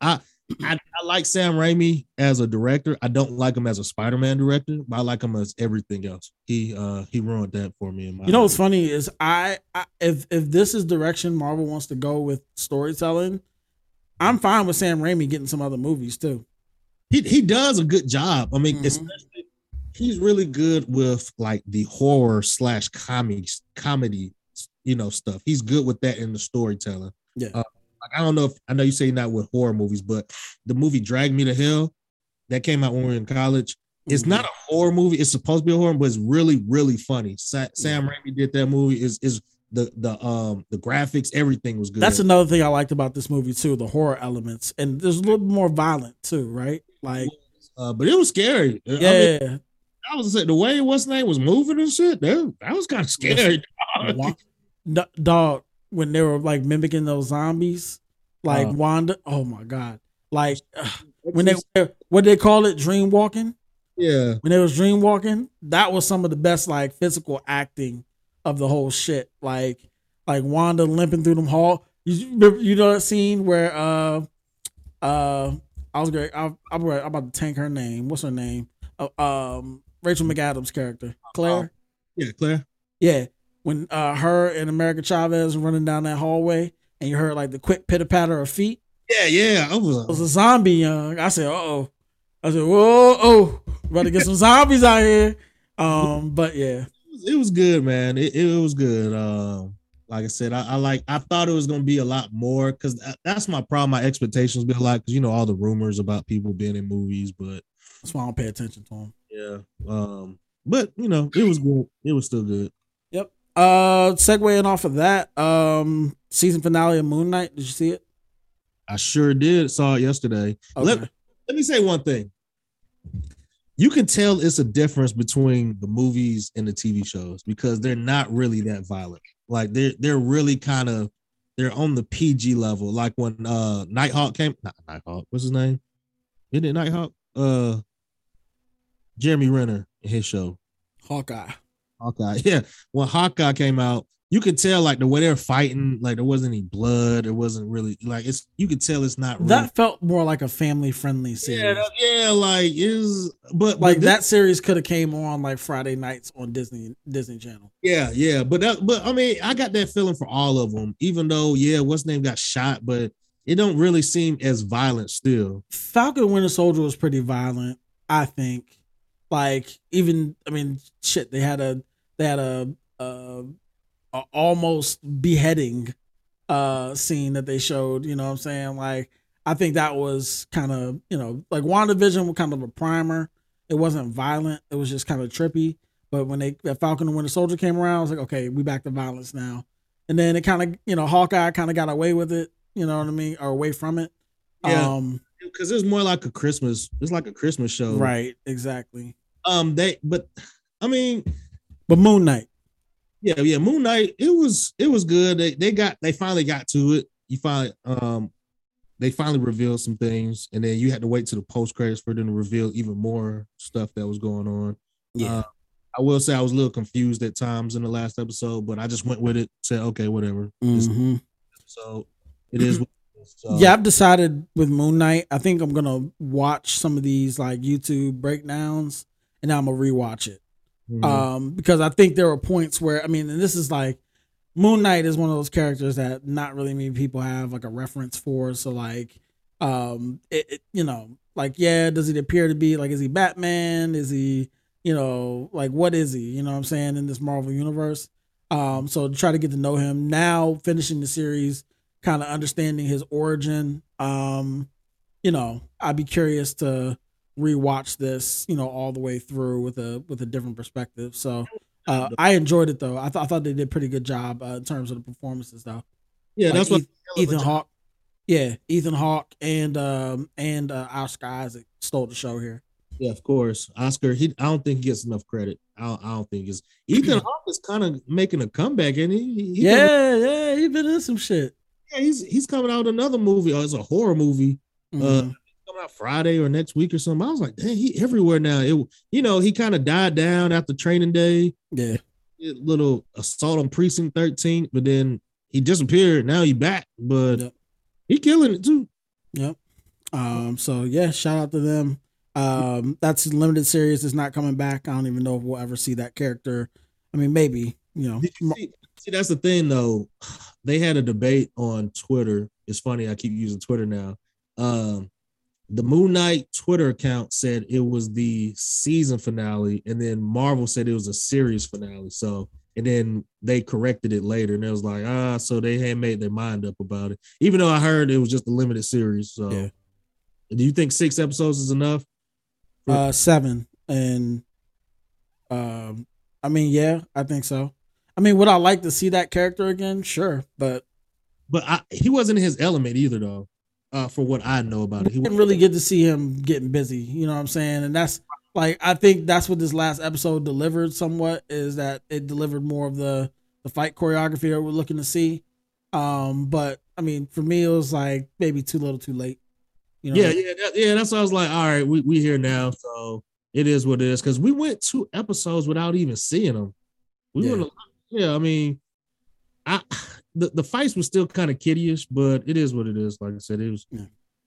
I I, I like Sam Raimi as a director. I don't like him as a Spider-Man director, but I like him as everything else. He uh he ruined that for me. In my You know what's funny is I, I if if this is direction Marvel wants to go with storytelling, I'm fine with Sam Raimi getting some other movies too. he he does a good job. I mean, Mhm. especially he's really good with like the horror slash comedy comedy, you know, stuff. He's good with that in the storytelling. Yeah. Uh, like I don't know if I know you say not with horror movies, but the movie Drag Me to Hell that came out when we were in college. It's Mhm. not a horror movie. It's supposed to be a horror, but it's really, really funny. Sa- Sam Raimi did that movie. Is is the the um the graphics, everything was good. That's another thing I liked about this movie too, the horror elements, and there's a little more violent too, right? Like, uh, but it was scary. I mean, yeah, I was saying the way what's his name was moving and shit. That, that was kind of scary. D- dog when they were like mimicking those zombies, like Uh. Wanda. Oh my god! Like ugh, when they what they call it, dream walking. yeah, When they was dream walking, that was some of the best like physical acting of the whole shit. Like like Wanda limping through them hall. You you know that scene where uh uh I was great. I, I'm about to tank her name. What's her name? Uh, um, Rachel McAdams' character, Claire. yeah, Claire. Yeah, when uh her and America Chavez running down that hallway, and you heard like the quick pitter patter of feet. Yeah, yeah. I It was was. a zombie, young. I said, "Uh oh." I said, "Whoa, oh, about to get some zombies out here." Um, but yeah, It was good, man. It, it was good. Um, like I said, I, I like. I thought it was gonna be a lot more because that's my problem. My expectations be a lot because you know all the rumors about people being in movies, but that's why I don't pay attention to them. yeah. Um, but you know it was good. It was still good. Uh, segueing off of that, um, season finale of Moon Knight. Did you see it? I sure did. Saw it yesterday. Let, let me say one thing. You can tell it's a difference between the movies and the TV shows because they're not really that violent. Like they're they're really kind of they're on the PG level. Like when uh Nighthawk came, not Nighthawk, what's his name? Isn't it Nighthawk? Uh Jeremy Renner in his show. Hawkeye. Hawkeye. Yeah. When Hawkeye came out, you could tell like the way they're fighting, like there wasn't any blood. It wasn't really like it's you could tell it's not really That felt more like a family friendly series. yeah, that- yeah, like is but like but that series could have came on like Friday nights on Disney Disney Channel. Yeah, yeah, but that, but I mean, I got that feeling for all of them. Even though, yeah, what's name got shot, but it don't really seem as violent still. Falcon Winter Soldier was pretty violent, I think. Like even I mean, shit, they had a they had a, a, a almost beheading uh scene that they showed, you know what I'm saying? Like I think that was kind of, you know, like WandaVision was kind of a primer. It wasn't violent, it was just kind of trippy. But when they that Falcon and Winter Soldier came around, I was like, okay, we back to violence now. And then it kind of, you know, Hawkeye kind of got away with it, you know what I mean, or away from it. Yeah. Um, Because it's more like a Christmas. It's like a Christmas show, Right, exactly. Um, they, but I mean, But Moon Knight, yeah, yeah. Moon Knight, it was it was good. They they got they finally got to it. You finally um they finally revealed some things, and then you had to wait to the post credits for them to reveal even more stuff that was going on. Yeah. Uh, I will say I was a little confused at times in the last episode, but I just went with it. Said okay, whatever. Mhm. So it is. What it is. So, yeah, I've decided with Moon Knight, I think I'm gonna watch some of these like YouTube breakdowns, and I'm gonna rewatch it. mhm. Um, because I think there are points where I mean, and this is like Moon Knight is one of those characters that not really many people have like a reference for. So like, um, it, it you know, like yeah, does he appear to be like is he Batman? Is he you know like what is he? You know what I'm saying in this Marvel universe. Um, so to try to get to know him now, finishing the series, kind of understanding his origin. Um, you know, I'd be curious to rewatch this, you know, all the way through with a with a different perspective. So uh, I enjoyed it though. I thought I thought they did a pretty good job uh, in terms of the performances though. yeah, Like that's what Eth- Ethan Hawke. Yeah, Ethan Hawke and um and uh, Oscar Isaac stole the show here. Yeah, of course. Oscar, he I don't think he gets enough credit. I don't, I don't think it's Ethan Hawke is kind of making a comeback, and he, he he- yeah, yeah, he been in some shit. Yeah, he's he's coming out another movie. Oh, it's a horror movie. Mhm. Uh, coming out Friday or next week or something. I was like, dang, he everywhere now. It you know he kind of died down after Training Day, yeah, little assault on Precinct Thirteen, but then he disappeared. Now he back, but Yep. he killing it too. yep. Um, so yeah, shout out to them. Um, that's limited series is not coming back. I don't even know if we'll ever see that character. I mean, maybe you know. Did you see, see, that's the thing though. They had a debate on Twitter. It's funny, I keep using Twitter now. Um, the Moon Knight Twitter account said it was the season finale, and then Marvel said it was a series finale. So, and then they corrected it later, and it was like, ah, so they had made their mind up about it. Even though I heard it was just a limited series. So, Yeah. do you think six episodes is enough? uh seven and um i mean yeah i think so i mean would i like to see that character again sure but But I, he wasn't in his element either, though. Uh, for what I know about it, he didn't really get to see him getting busy you know what i'm saying and that's like i think that's what this last episode delivered somewhat is that it delivered more of the the fight choreography that we're looking to see um but i mean for me it was like maybe too little too late you know Yeah, yeah, that, yeah. That's why I was like, all right, we we here now, so it is what it is. Because we went two episodes without even seeing them. We Yeah. went, yeah. I mean, I the, the fights were still kind of kiddyish, but it is what it is. Like I said, it was Yeah.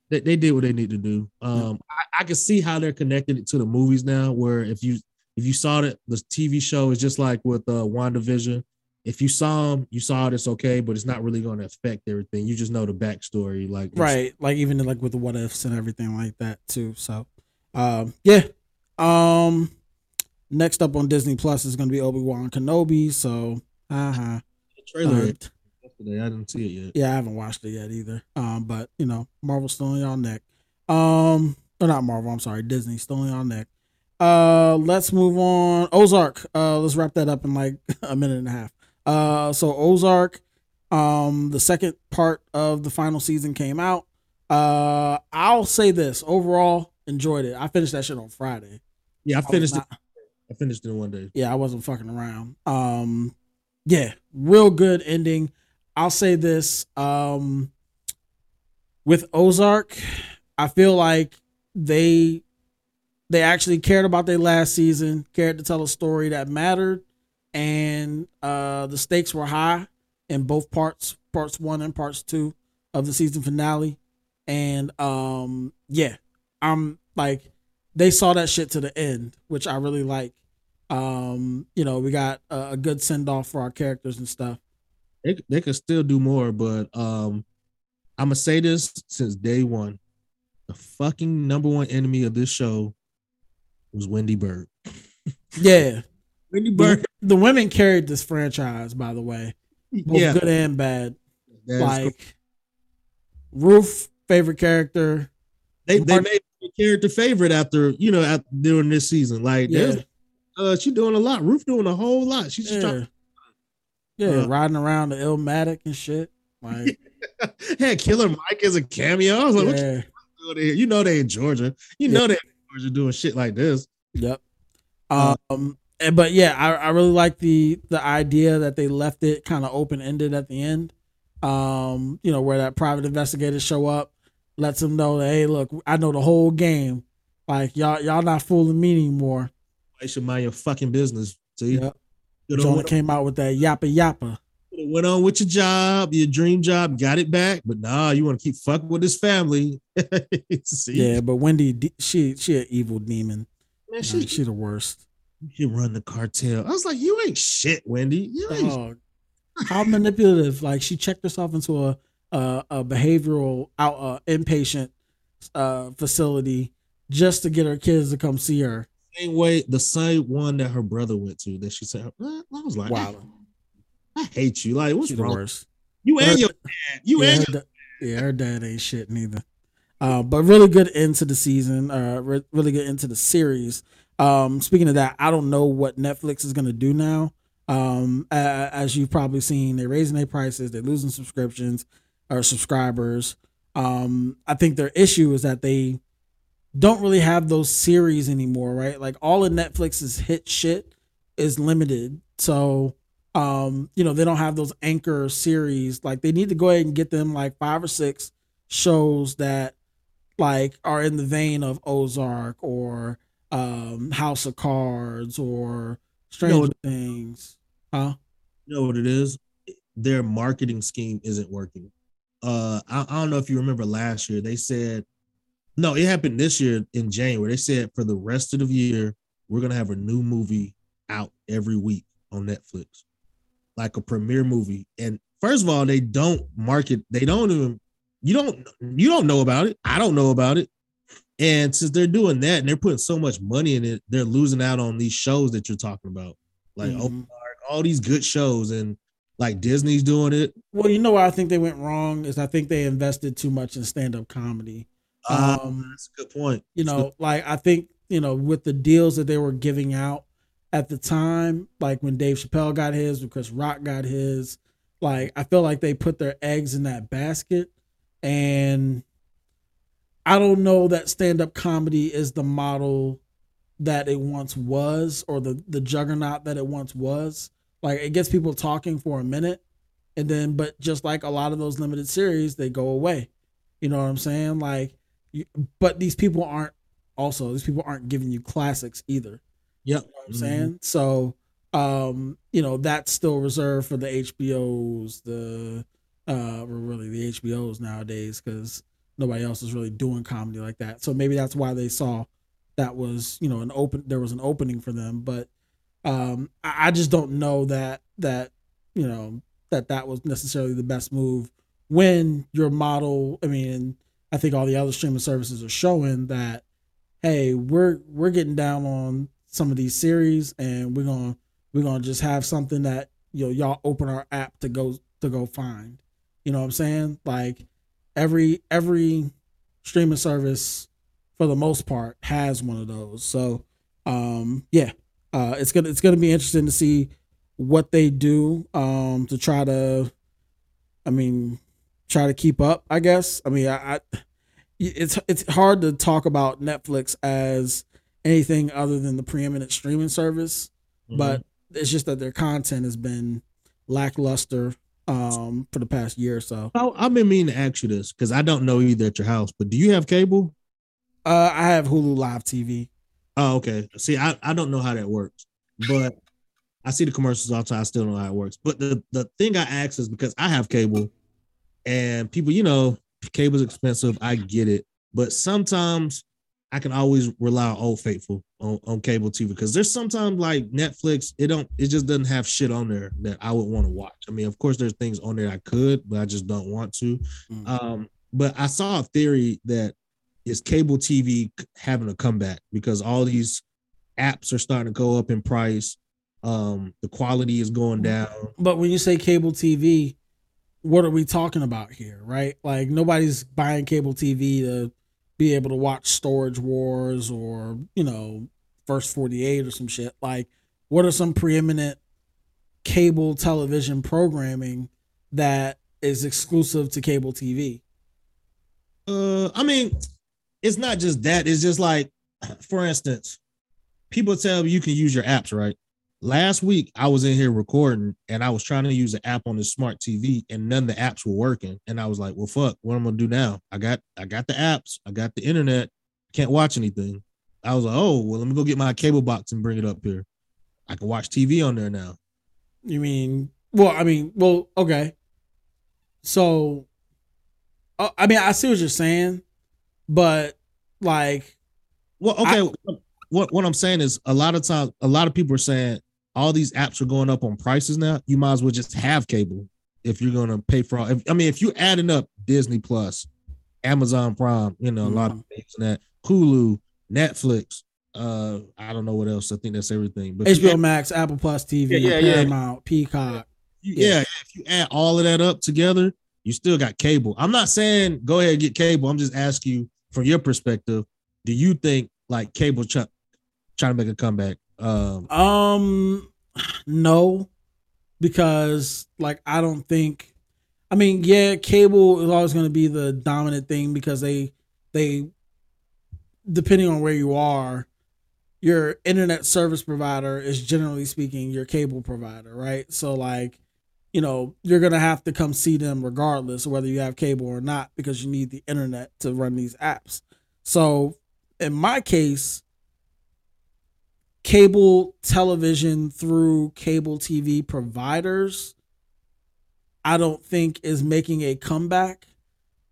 they, they did what they need to do. Um, I, I can see how they're connected to the movies now. Where if you if you saw it, the TV show is just like with uh WandaVision. If you saw them, you saw it. It's okay, but it's not really going to affect everything. You just know the backstory, like right like even like with the what ifs and everything like that too so um yeah um next up on disney plus is going to be obi-wan kenobi so uh-huh. The trailer Uh, yesterday. I didn't see it yet. yeah i haven't watched it yet either. Um but you know marvel's still on y'all neck. Um or not marvel i'm sorry disney still on y'all neck. Uh let's move on. Ozark uh let's wrap that up in like a minute and a half. Uh so ozark um the second part of the final season came out. Uh i'll say this. Overall enjoyed it. I finished that shit on friday. Yeah, I I finished not- it. I finished it one day. yeah, I wasn't fucking around. Um, yeah, real good ending. I'll say this. Um, with Ozark, I feel like they they actually cared about their last season, cared to tell a story that mattered, and uh, the stakes were high in both parts, parts one and parts two of the season finale. And um, yeah, I'm like they saw that shit to the end, which I really like. Um, you know, we got a, a good send off for our characters and stuff. They, they could still do more, but um, I'm gonna say this since day one: the fucking number one enemy of this show was Wendy Byrde. Yeah, Wendy the, Byrde, the women carried this franchise, by the way, both yeah, good and bad. like correct. Ruth, favorite character. they they made the character favorite after you know after, during this season. Like, Yeah, uh, she doing a lot. Ruth doing a whole lot. She's just yeah, trying. yeah, Uh, riding around the Illmatic and shit. Like, had Killer Mike as a cameo. I was like, what you doing here? You know they in Georgia. You know they in Georgia doing shit like this. Yep. Uh, Um, and- but yeah, I, I really like the the idea that they left it kind of open ended at the end. Um, you know, where that private investigator show up, lets them know that hey, look, I know the whole game. Like y'all, y'all not fooling me anymore. You should mind your fucking business. See, Yep. Jonah came out with that yappa yappa. went on with your job, your dream job, got it back, but nah, you want to keep fucking with this family. See, Yeah, but Wendy, she she an evil demon. man, She, she, she the worst. she run the cartel. I was like, you ain't shit, Wendy. You ain't. Dog. How manipulative! Like she checked herself into a a, a behavioral out uh, inpatient uh, facility just to get her kids to come see her. same way, the same one that her brother went to. That she said, I was like, Wow, I, I hate you. Like, what's wrong? worst. You Her- and your dad. You yeah, and her your da- yeah, her dad ain't shit neither. Uh, but really good into the season. Uh, re- really good into the series. Um, speaking of that, I don't know what Netflix is gonna do now. Um, as you've probably seen, they're raising their prices. They're losing subscriptions or subscribers. Um, I think their issue is that they don't really have those series anymore, right? Like all of Netflix's hit shit is limited. So, um, you know, they don't have those anchor series. Like they need to go ahead and get them like five or six shows that like are in the vein of Ozark or um House of Cards or Stranger No. Things. Huh? you know what it is? Their marketing scheme isn't working. Uh, I, I don't know if you remember last year, they said No, it happened this year in January. They said for the rest of the year, we're gonna have a new movie out every week on Netflix, like a premiere movie. And first of all, they don't market. They don't even. You don't. You don't know about it. I don't know about it. And since they're doing that and they're putting so much money in it, they're losing out on these shows that you're talking about, like Mhm. All these good shows, and like Disney's doing it. Well, you know where I think they went wrong is I think they invested too much in stand up comedy. Um, Um, that's a good point. you know, like I think, you know, with the deals that they were giving out at the time, like when Dave Chappelle got his, when Chris Rock got his, like I feel like they put their eggs in that basket. And I don't know that stand up comedy is the model that it once was or the, the juggernaut that it once was. Like it gets people talking for a minute and then, but just like a lot of those limited series, they go away. You know what I'm saying? Like, you, but these people aren't also these people aren't giving you classics either. Yep. You know what I'm saying? So um, you know, that's still reserved for the HBOs, the uh or really the HBOs nowadays, because nobody else is really doing comedy like that. So maybe that's why they saw that was, you know, an open there was an opening for them. But um I, just don't know that that, you know, that that was necessarily the best move when your model, I mean, I think all the other streaming services are showing that hey, we're we're getting down on some of these series and we're gonna we're gonna just have something that you know y'all open our app to go to go find. You know what I'm saying? Like every every streaming service for the most part has one of those. So um yeah. Uh it's gonna it's gonna be interesting to see what they do um to try to I mean try to keep up, I guess. I mean I, I it's it's hard to talk about Netflix as anything other than the preeminent streaming service, but it's just that their content has been lackluster um for the past year or so. I, I've been meaning to ask you this because I don't know either at your house, but do you have cable? Uh I have Hulu Live TV. Oh, okay. See, I, I don't know how that works, but I see the commercials all the time. I still don't know how it works. But the, the thing I ask is because I have cable and people, you know, cable's expensive. I get it. But sometimes I can always rely on Old Faithful on, on cable TV because there's sometimes like Netflix, it don't it just doesn't have shit on there that I would want to watch. I mean, of course, there's things on there I could, but I just don't want to. Mm. Um, but I saw a theory that is cable TV having a comeback because all these apps are starting to go up in price. Um, the quality is going down. But when you say cable TV, what are we talking about here, right? Like nobody's buying cable TV to be able to watch Storage Wars or, you know, First 48 or some shit. Like what are some preeminent cable television programming that is exclusive to cable TV? Uh, I mean, it's not just that. It's just like, for instance, people tell you can use your apps, right? Last week I was in here recording and I was trying to use the app on the smart TV and none of the apps were working. And I was like, well, fuck, what am I gonna do now? I got I got the apps, I got the internet, can't watch anything. I was like, oh, well, let me go get my cable box and bring it up here. I can watch TV on there now. You mean, well, I mean, well, okay. So, uh, I mean, I see what you're saying, but like, Well, okay. what what I'm saying is a lot of times, a lot of people are saying all these apps are going up on prices now. You might as well just have cable if you're gonna pay for all. If, I mean, if you're adding up Disney Plus, Amazon Prime, you know, a lot of things in that Hulu, Netflix. Uh, I don't know what else. I think that's everything. But HBO add- Max, Apple Plus TV, Yeah, yeah, yeah. Paramount, Peacock. you- yeah, if you add all of that up together, you still got cable. I'm not saying go ahead and get cable. I'm just asking you from your perspective. Do you think like cable try, trying to make a comeback? Um, Um, no, because like I don't think. I mean, yeah, cable is always going to be the dominant thing because they they depending on where you are, your internet service provider is generally speaking your cable provider, right? So like, you know, you're gonna have to come see them regardless whether you have cable or not because you need the internet to run these apps. So in my case, cable television through cable TV providers, I don't think is making a comeback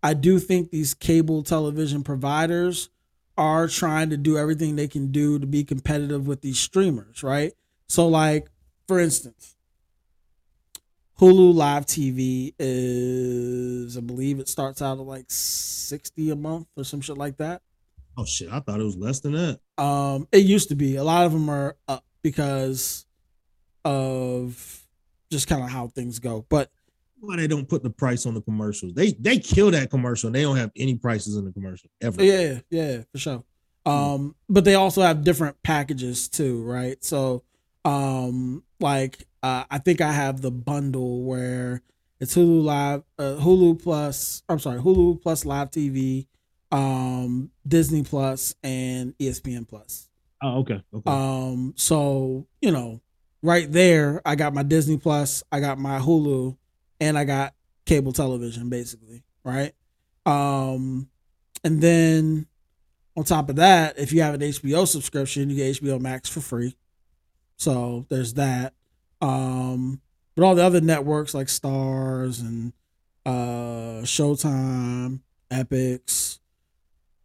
I do think these cable television providers are trying to do everything they can do to be competitive with these streamers, right? So, like, for instance, Hulu Live TV is, I believe it starts out at like 60 a month or some shit like that. Oh shit, I thought it was less than that. Um, it used to be. A lot of them are up because of just kind of how things go. But Why they don't put the price on the commercials? They they kill that commercial. and They don't have any prices in the commercial ever. yeah, yeah, for sure. Um, but they also have different packages too, right? So, um, like uh, I think I have the bundle where it's Hulu Live, uh, Hulu Plus. I'm sorry, Hulu Plus Live TV, um, Disney Plus, and ESPN Plus. Oh, okay. Okay. Um, so you know, right there, I got my Disney Plus, I got my Hulu, and I got cable television, basically, right? Um, and then on top of that, if you have an HBO subscription, you get HBO Max for free. So there's that. Um, but all the other networks like Starz and uh Showtime, Epix,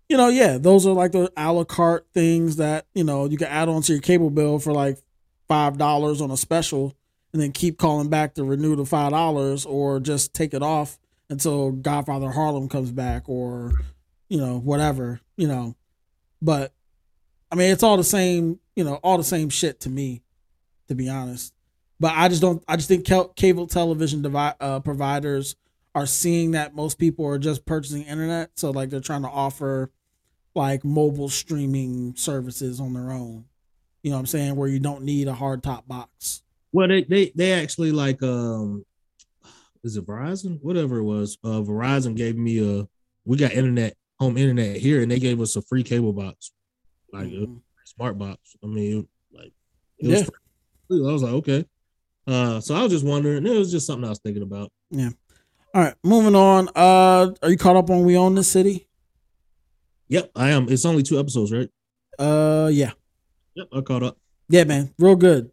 you know, yeah, those are like the a la carte things that, you know, you can add on to your cable bill for like five dollars on a special and then keep calling back to renew the five dollars or just take it off until Godfather Harlem comes back or, you know, whatever, you know. But I mean it's all the same, you know, all the same shit to me, to be honest. But I just don't I just think cable television devi- uh, providers are seeing that most people are just purchasing internet, so like they're trying to offer like mobile streaming services on their own. You know what I'm saying? Where you don't need a hard top box. Well, they they they actually like um, is it Verizon? Whatever it was. Uh, Verizon gave me a. We got internet, home internet here, and they gave us a free cable box, like a smart box. I mean, like it was Yeah. free. I was like, okay. Uh, so I was just wondering. It was just something I was thinking about. Yeah. All right, moving on. Uh are you caught up on We Own This City? Yep, I am. It's only two episodes, right? Uh yeah. Yep, I caught up. Yeah, man. Real good.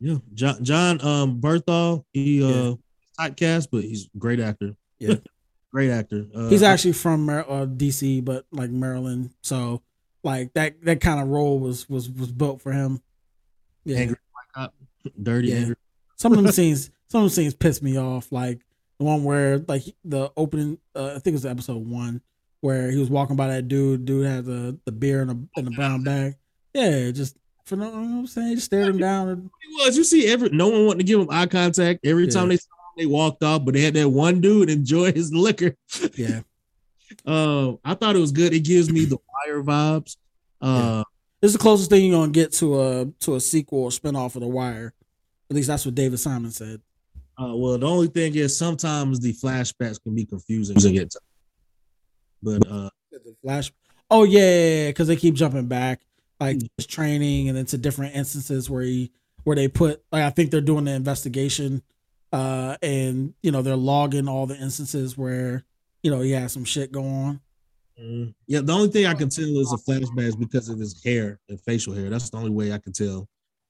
Yeah, John John um Bernthal, he uh Yeah. typecast, but he's a great actor. Yeah. great actor. Uh, He's actually from Mar- uh, DC, but like Maryland. So like that that kind of role was was was built for him. Yeah. Angry dirty. Yeah. Angry. Some of them scenes, some of them scenes piss me off. Like the one where, like the opening, uh, I think it was episode one, where he was walking by that dude. Dude had the the beer in a in a brown bag. Yeah, just for no, you know what I'm saying, just stared him down. And, He was. You see, every no one wanted to give him eye contact. Every Yeah. time they saw him, they walked off, but they had that one dude enjoy his liquor. yeah, Uh, I thought it was good. It gives me the wire vibes. Uh, this is the closest thing you're gonna get to a to a sequel or spinoff of The Wire. At least that's what David Simon said. uh, well, the only thing is sometimes the flashbacks can be confusing. to get. But uh, The Flash. Oh yeah, because they keep jumping back, like Mm. his training, and then to different instances where he where they put like I think they're doing the investigation, uh, and you know they're logging all the instances where you know he has some shit going on. Mm, yeah, the only thing I can tell is a flashback is because of his hair and facial hair. That's the only way I can tell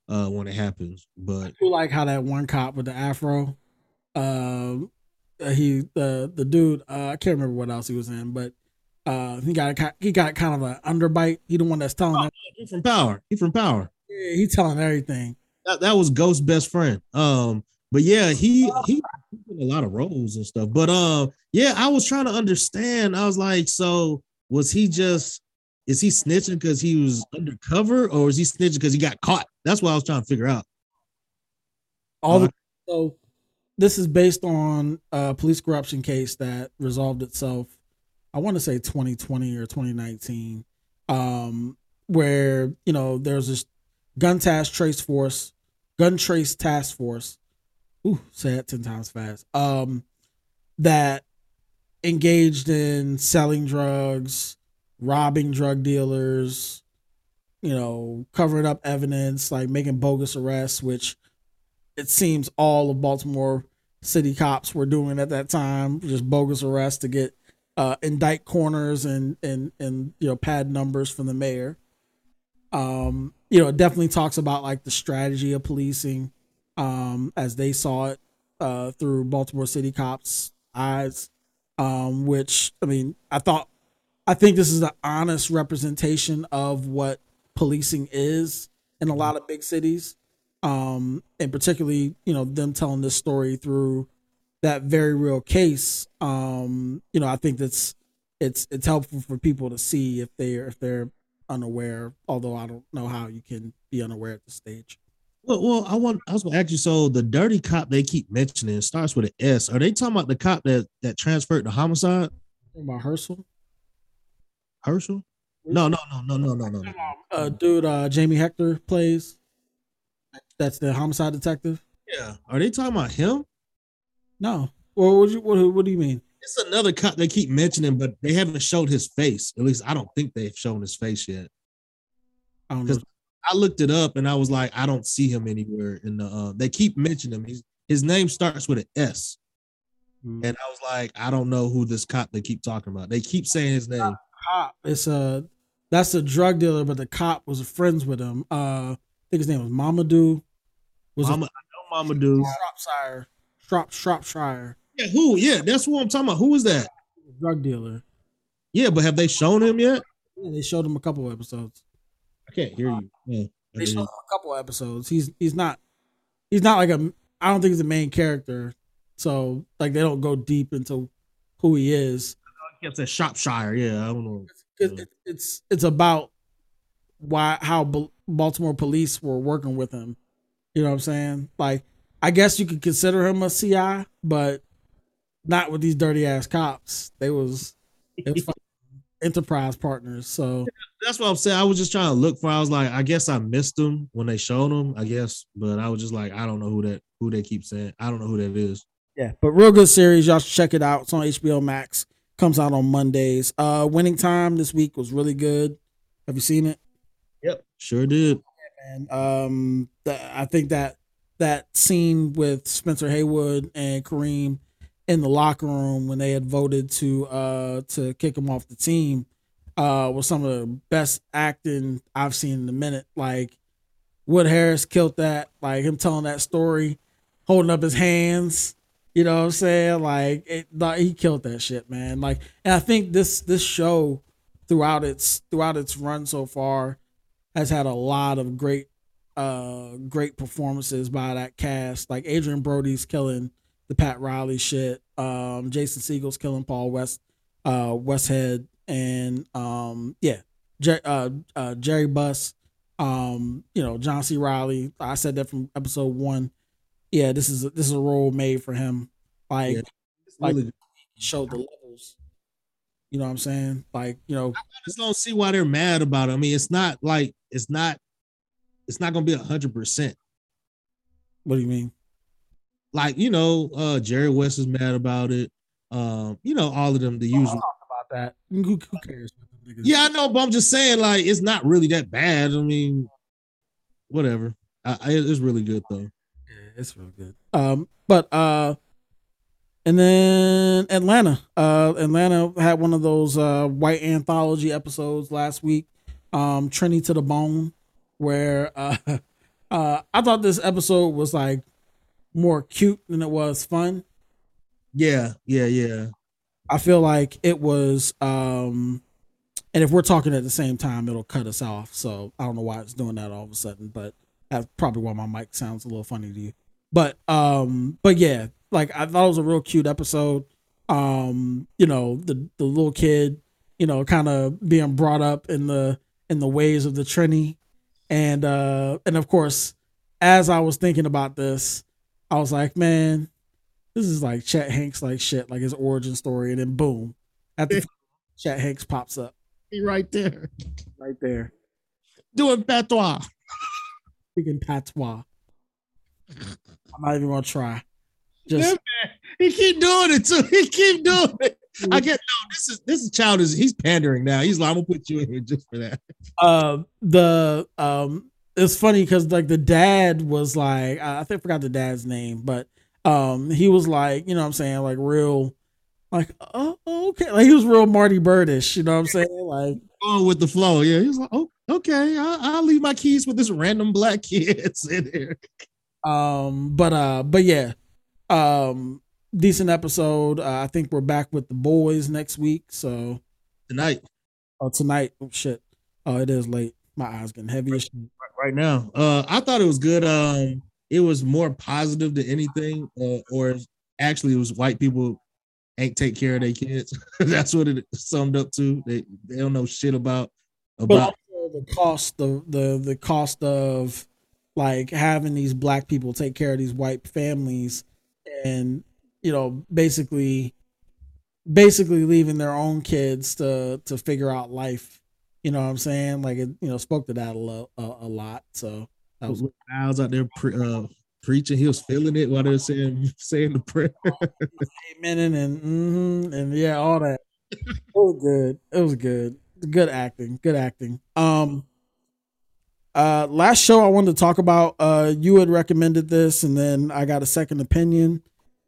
uh, when it happens. But I do like how that one cop with the afro, um, uh, he the the dude uh, I can't remember what else he was in, but uh, he got a, he got kind of an underbite. He the one that's telling he from Power. He from Power. yeah, he telling everything. that, that was Ghost's best friend. Um, but yeah, he he a lot of roles and stuff. But um, yeah, I was trying to understand. I was like, so was he just is he snitching because he was undercover, or is he snitching because he got caught? That's what I was trying to figure out. All the Uh, so this is based on a police corruption case that resolved itself. I want to say 2020 or 2019, um, where you know there's this gun task trace force, gun trace task force. Ooh, say it ten times fast. Um, that engaged in selling drugs, robbing drug dealers, you know, covering up evidence, like making bogus arrests, which it seems all of Baltimore city cops were doing at that time, just bogus arrests to get uh, indict corners and and and you know pad numbers from the mayor. Um, you know, it definitely talks about like the strategy of policing, um, as they saw it uh, through Baltimore city cops' eyes. Um, which I mean, I thought, I think this is an honest representation of what policing is in a lot of big cities. Um, and particularly, you know, them telling this story through that very real case. Um, you know, I think that's it's it's helpful for people to see if they're if they're unaware. Although I don't know how you can be unaware at this stage. Well, well, I want I was gonna ask you. So the dirty cop they keep mentioning starts with an S. Are they talking about the cop that that transferred to homicide? About Herschel, Herschel? No, no, no, no, no, no, no. no. uh, dude, uh, Jamie Hector plays. That's the homicide detective. Yeah. Are they talking about him? No, well, what, you, what, what do you mean? It's another cop they keep mentioning, but they haven't showed his face. At least I don't think they've shown his face yet. I don't know. I looked it up and I was like, I don't see him anywhere in the. Uh, they keep mentioning him. He's, his name starts with an S, Hmm. and I was like, I don't know who this cop they keep talking about. They keep saying his name. cop. It's a that's a drug dealer, but the cop was friends with him. Uh, I think his name was Mamadou. Was Mama, I know Mama do. Shropshire, Shrop Shropshire Yeah, who? Yeah, that's who I'm talking about. Who is that? drug dealer. Yeah, but have they shown him yet? Yeah, they showed him a couple episodes. I can't hear you. Yeah. They a couple episodes. He's he's not he's not like a I don't think he's the main character. So like they don't go deep into who he is. kept saying Shropshire. Yeah, I don't know. It, it, it's it's about why how Bal- Baltimore police were working with him. You know what I'm saying? Like I guess you could consider him a CI, but not with these dirty ass cops. They was it was enterprise partners. So That's what I'm saying. I was just trying to look for. I was like, I guess I missed them when they showed them. I guess, but I was just like, I don't know who that who they keep saying. I don't know who that is. Yeah, but real good series. Y'all should check it out. It's on HBO Max. Comes out on Mondays. Uh, Winning Time this week was really good. Have you seen it? Yep, sure did. And um, the, I think that that scene with Spencer Haywood and Kareem in the locker room when they had voted to uh to kick him off the team uh was some of the best acting I've seen in a minute. Like Wood Harris killed that. Like him telling that story, holding up his hands. You know what I'm saying? Like it, he killed that shit, man. Like, and I think this this show throughout its throughout its run so far has had a lot of great uh great performances by that cast. Like Adrien Brody's killing the Pat Riley shit. Um Jason Segel's killing Paul West uh Westhead and um yeah, Jer- uh, uh Jerry Buss um you know John C Reilly. I said that from episode 1. Yeah, this is a, this is a role made for him. Like Yeah. like Really- show the levels. You know what I'm saying? Like, you know, I just don't see why they're mad about it. I mean, it's not like it's not it's not gonna be a hundred percent. what do you mean? Like, you know, uh Jerry West is mad about it. Um, you know, all of them, the usual. About that. Who, who cares? what the niggas- Yeah, I know, but I'm just saying, like, it's not really that bad. I mean, whatever. I, I, it's really good though. Yeah, it's real good. Um, but uh, and then Atlanta. Uh, Atlanta had one of those uh white anthology episodes last week. Um, Trini to the Bone, where uh, uh, I thought this episode was like more cute than it was fun. Yeah, yeah, yeah. I feel like it was um and if we're talking at the same time it'll cut us off. So I don't know why it's doing that all of a sudden, but that's probably why my mic sounds a little funny to you. But um but yeah, like I thought it was a real cute episode. Um, you know, the the little kid, you know, kind of being brought up in the in the ways of the Trini. And uh and of course, as I was thinking about this, I was like, man, this is like Chet Hanks like shit, like his origin story, and then boom, at the Chet Hanks pops up He right there right there, doing patois. speaking patois. I'm not even gonna try. Yeah, Just man. He keep doing it too. He keep doing it. I get no. This is this is child is he's pandering now. He's like, I'm gonna put you in here just for that. uh, the um, it's funny because like the dad was like, I think I forgot the dad's name, but um, he was like, you know, what I'm saying, like real, like oh okay, like he was real Marty Birdish, you know, what I'm saying, like oh with the flow. Yeah, He was like, oh, okay. I'll, I'll leave my keys with this random black kid sitting here. Um, but uh, but yeah, um, decent episode. Uh, I think we're back with the boys next week. So tonight. Oh, tonight. Oh shit. Oh, it is late. My eyes getting heavy. Right now. Uh, I thought it was good. Um, it was more positive than anything, uh, or actually, it was white people ain't take care of their kids. That's what it summed up to. They they don't know shit about about the cost of the the cost of like having these black people take care of these white families and you know basically basically leaving their own kids to to figure out life you know what i'm saying? Like it you know spoke to that a, lo- a, a lot. So I was Miles out there pre- uh, preaching he was feeling it while they were saying saying the prayer. Amen and mm-hmm, and yeah all that. It was good. It was good. Good acting. Good acting. Um uh last show i wanted to talk about uh you had recommended this and then i got a second opinion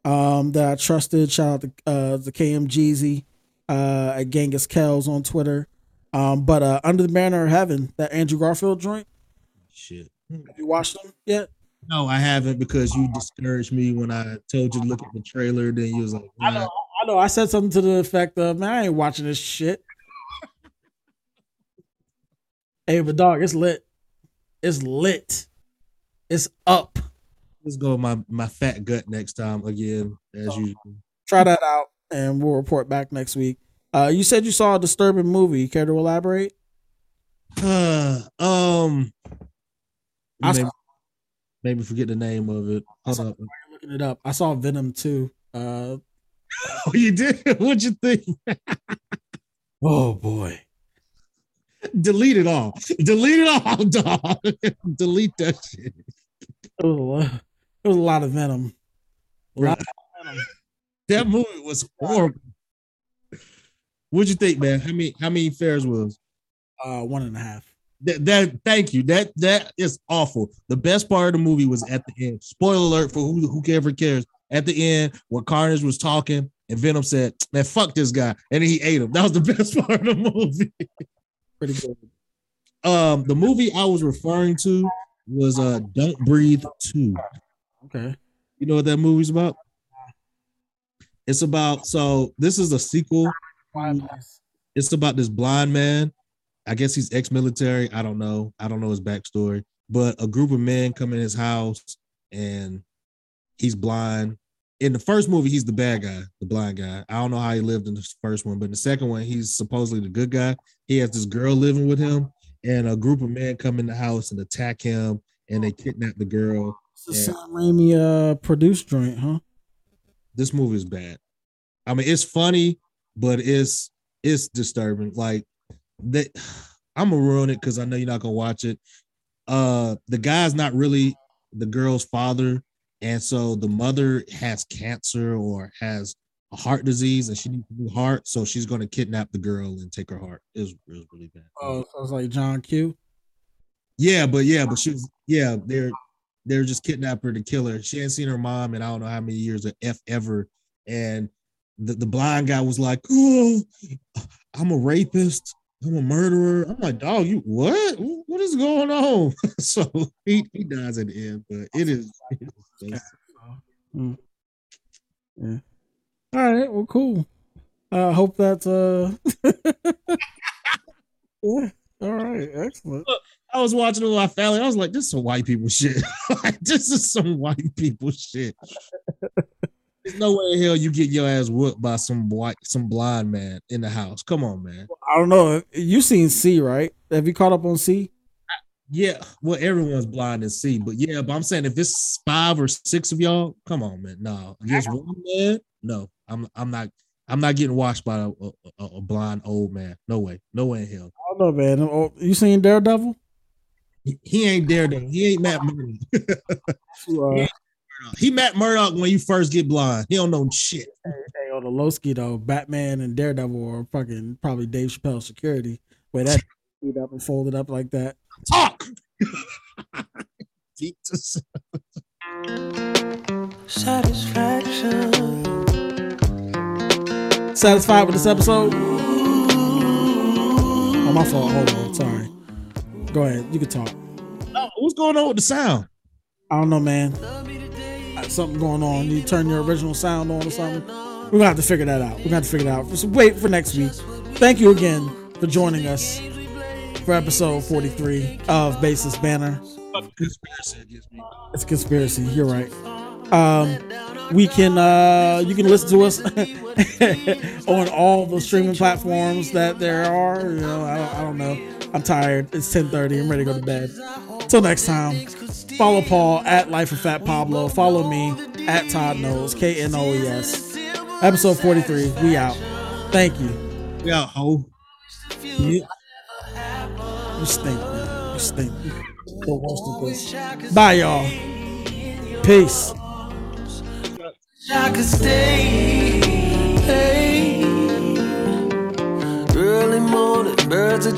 um that i trusted. Shout out to uh the KMGZ, uh at genghis kells on twitter um but uh under the banner of heaven that andrew garfield joint shit have you watched them yet no i haven't because you discouraged me when i told you to look at the trailer then you was like I know, I know. I said something to the effect of, "Man, I ain't watching this shit." hey, but dog, it's lit. It's lit. It's up. let's go with my my fat gut next time again as usual Try that out, and we'll report back next week. Uh, you said you saw a disturbing movie. Care to elaborate? Uh, um, I maybe, saw, maybe forget the name of it. Hold up. looking it up. I saw Venom too. Uh, Oh, you did? What'd you think? oh boy. Delete it all. Delete it all, dog. Delete that shit. It was, a lot, it was a lot of Venom. A lot of Venom. That movie was horrible. What'd you think, man? How many how many fares was? Uh, one and a half. That, that thank you. That that is awful. The best part of the movie was at the end. Spoiler alert for who who ever cares. At the end, when Carnage was talking and Venom said, "Man, fuck this guy," and he ate him. That was the best part of the movie. Pretty good. Um, the movie I was referring to was uh Don't Breathe 2. Okay. You know what that movie's about? It's about so this is a sequel. It's about this blind man. I guess he's ex-military. I don't know. I don't know his backstory. But a group of men come in his house and he's blind. In the first movie, he's the bad guy, the blind guy. I don't know how he lived in the first one, but in the second one, he's supposedly the good guy. He has this girl living with him, and a group of men come in the house and attack him, and they kidnap the girl. It's Yeah. Sam Raimi uh produced joint, huh? This movie is bad. I mean, it's funny, but it's it's disturbing. Like that, I'm gonna ruin it because I know you're not gonna watch it. Uh, the guy's not really the girl's father, and so the mother has cancer or has a heart disease, and she needs a new heart, so she's gonna kidnap the girl and take her heart. It was, it was really bad. Oh, so it's like John Q. Yeah, but yeah, but she was yeah, they're they're just kidnap her to kill her. She hadn't seen her mom in I don't know how many years of F ever. And the, the blind guy was like, Oh, I'm a rapist, I'm a murderer. I'm like, dog, you what? What is going on? so he, he dies at the end, but it is, it is Mm. Yeah. All right. Well, cool. I uh, hope that's uh. yeah. All right. Excellent. I was watching it with my family. I was like, this is some white people shit. like, this is some white people shit. There's no way in hell you get your ass whooped by some white, some blind man in the house. Come on, man. I don't know. You seen See, right? Have you caught up on See? Yeah, well, everyone's blind and see, but yeah, but I'm saying if it's five or six of y'all, come on, man. No, just one man. No, I'm I'm not I'm not getting watched by a, a, a blind old man. No way, no way in hell. I don't know, man. Oh, You seen Daredevil? He, he ain't Daredevil. He ain't Matt Murdock. Uh, he Matt Murdock when you first get blind. He don't know shit. hey, on the low ski though, Batman and Daredevil are fucking probably Dave Chappelle security. Where that beat up and folded up like that. Talk. Deep to s- Satisfaction. Satisfied with this episode? Oh, my fault. Hold on. Sorry. Go ahead. You can talk. Oh, what's going on with the sound? I don't know, man. Something going on. You turn your original sound on or something. We're gonna have to figure that out. We're gonna have to figure it out. So wait for next week. Thank you again for joining us for episode 43 of Basis Banner. Conspiracy. It's a conspiracy. You're right. Um, we can uh, you can listen to us on all the streaming platforms that there are. You know, I don't, I don't know. I'm tired. It's 10:30. I'm ready to go to bed. Till next time. Follow Paul at Life of Fat Pablo. Follow me at Todd Knowles. K N O E S. Episode 43. We out. Thank you. We out, ho. You, you stink, man. You stink. The worst of this. Bye, y'all. Peace. I could stay. Hey. Early morning, birds are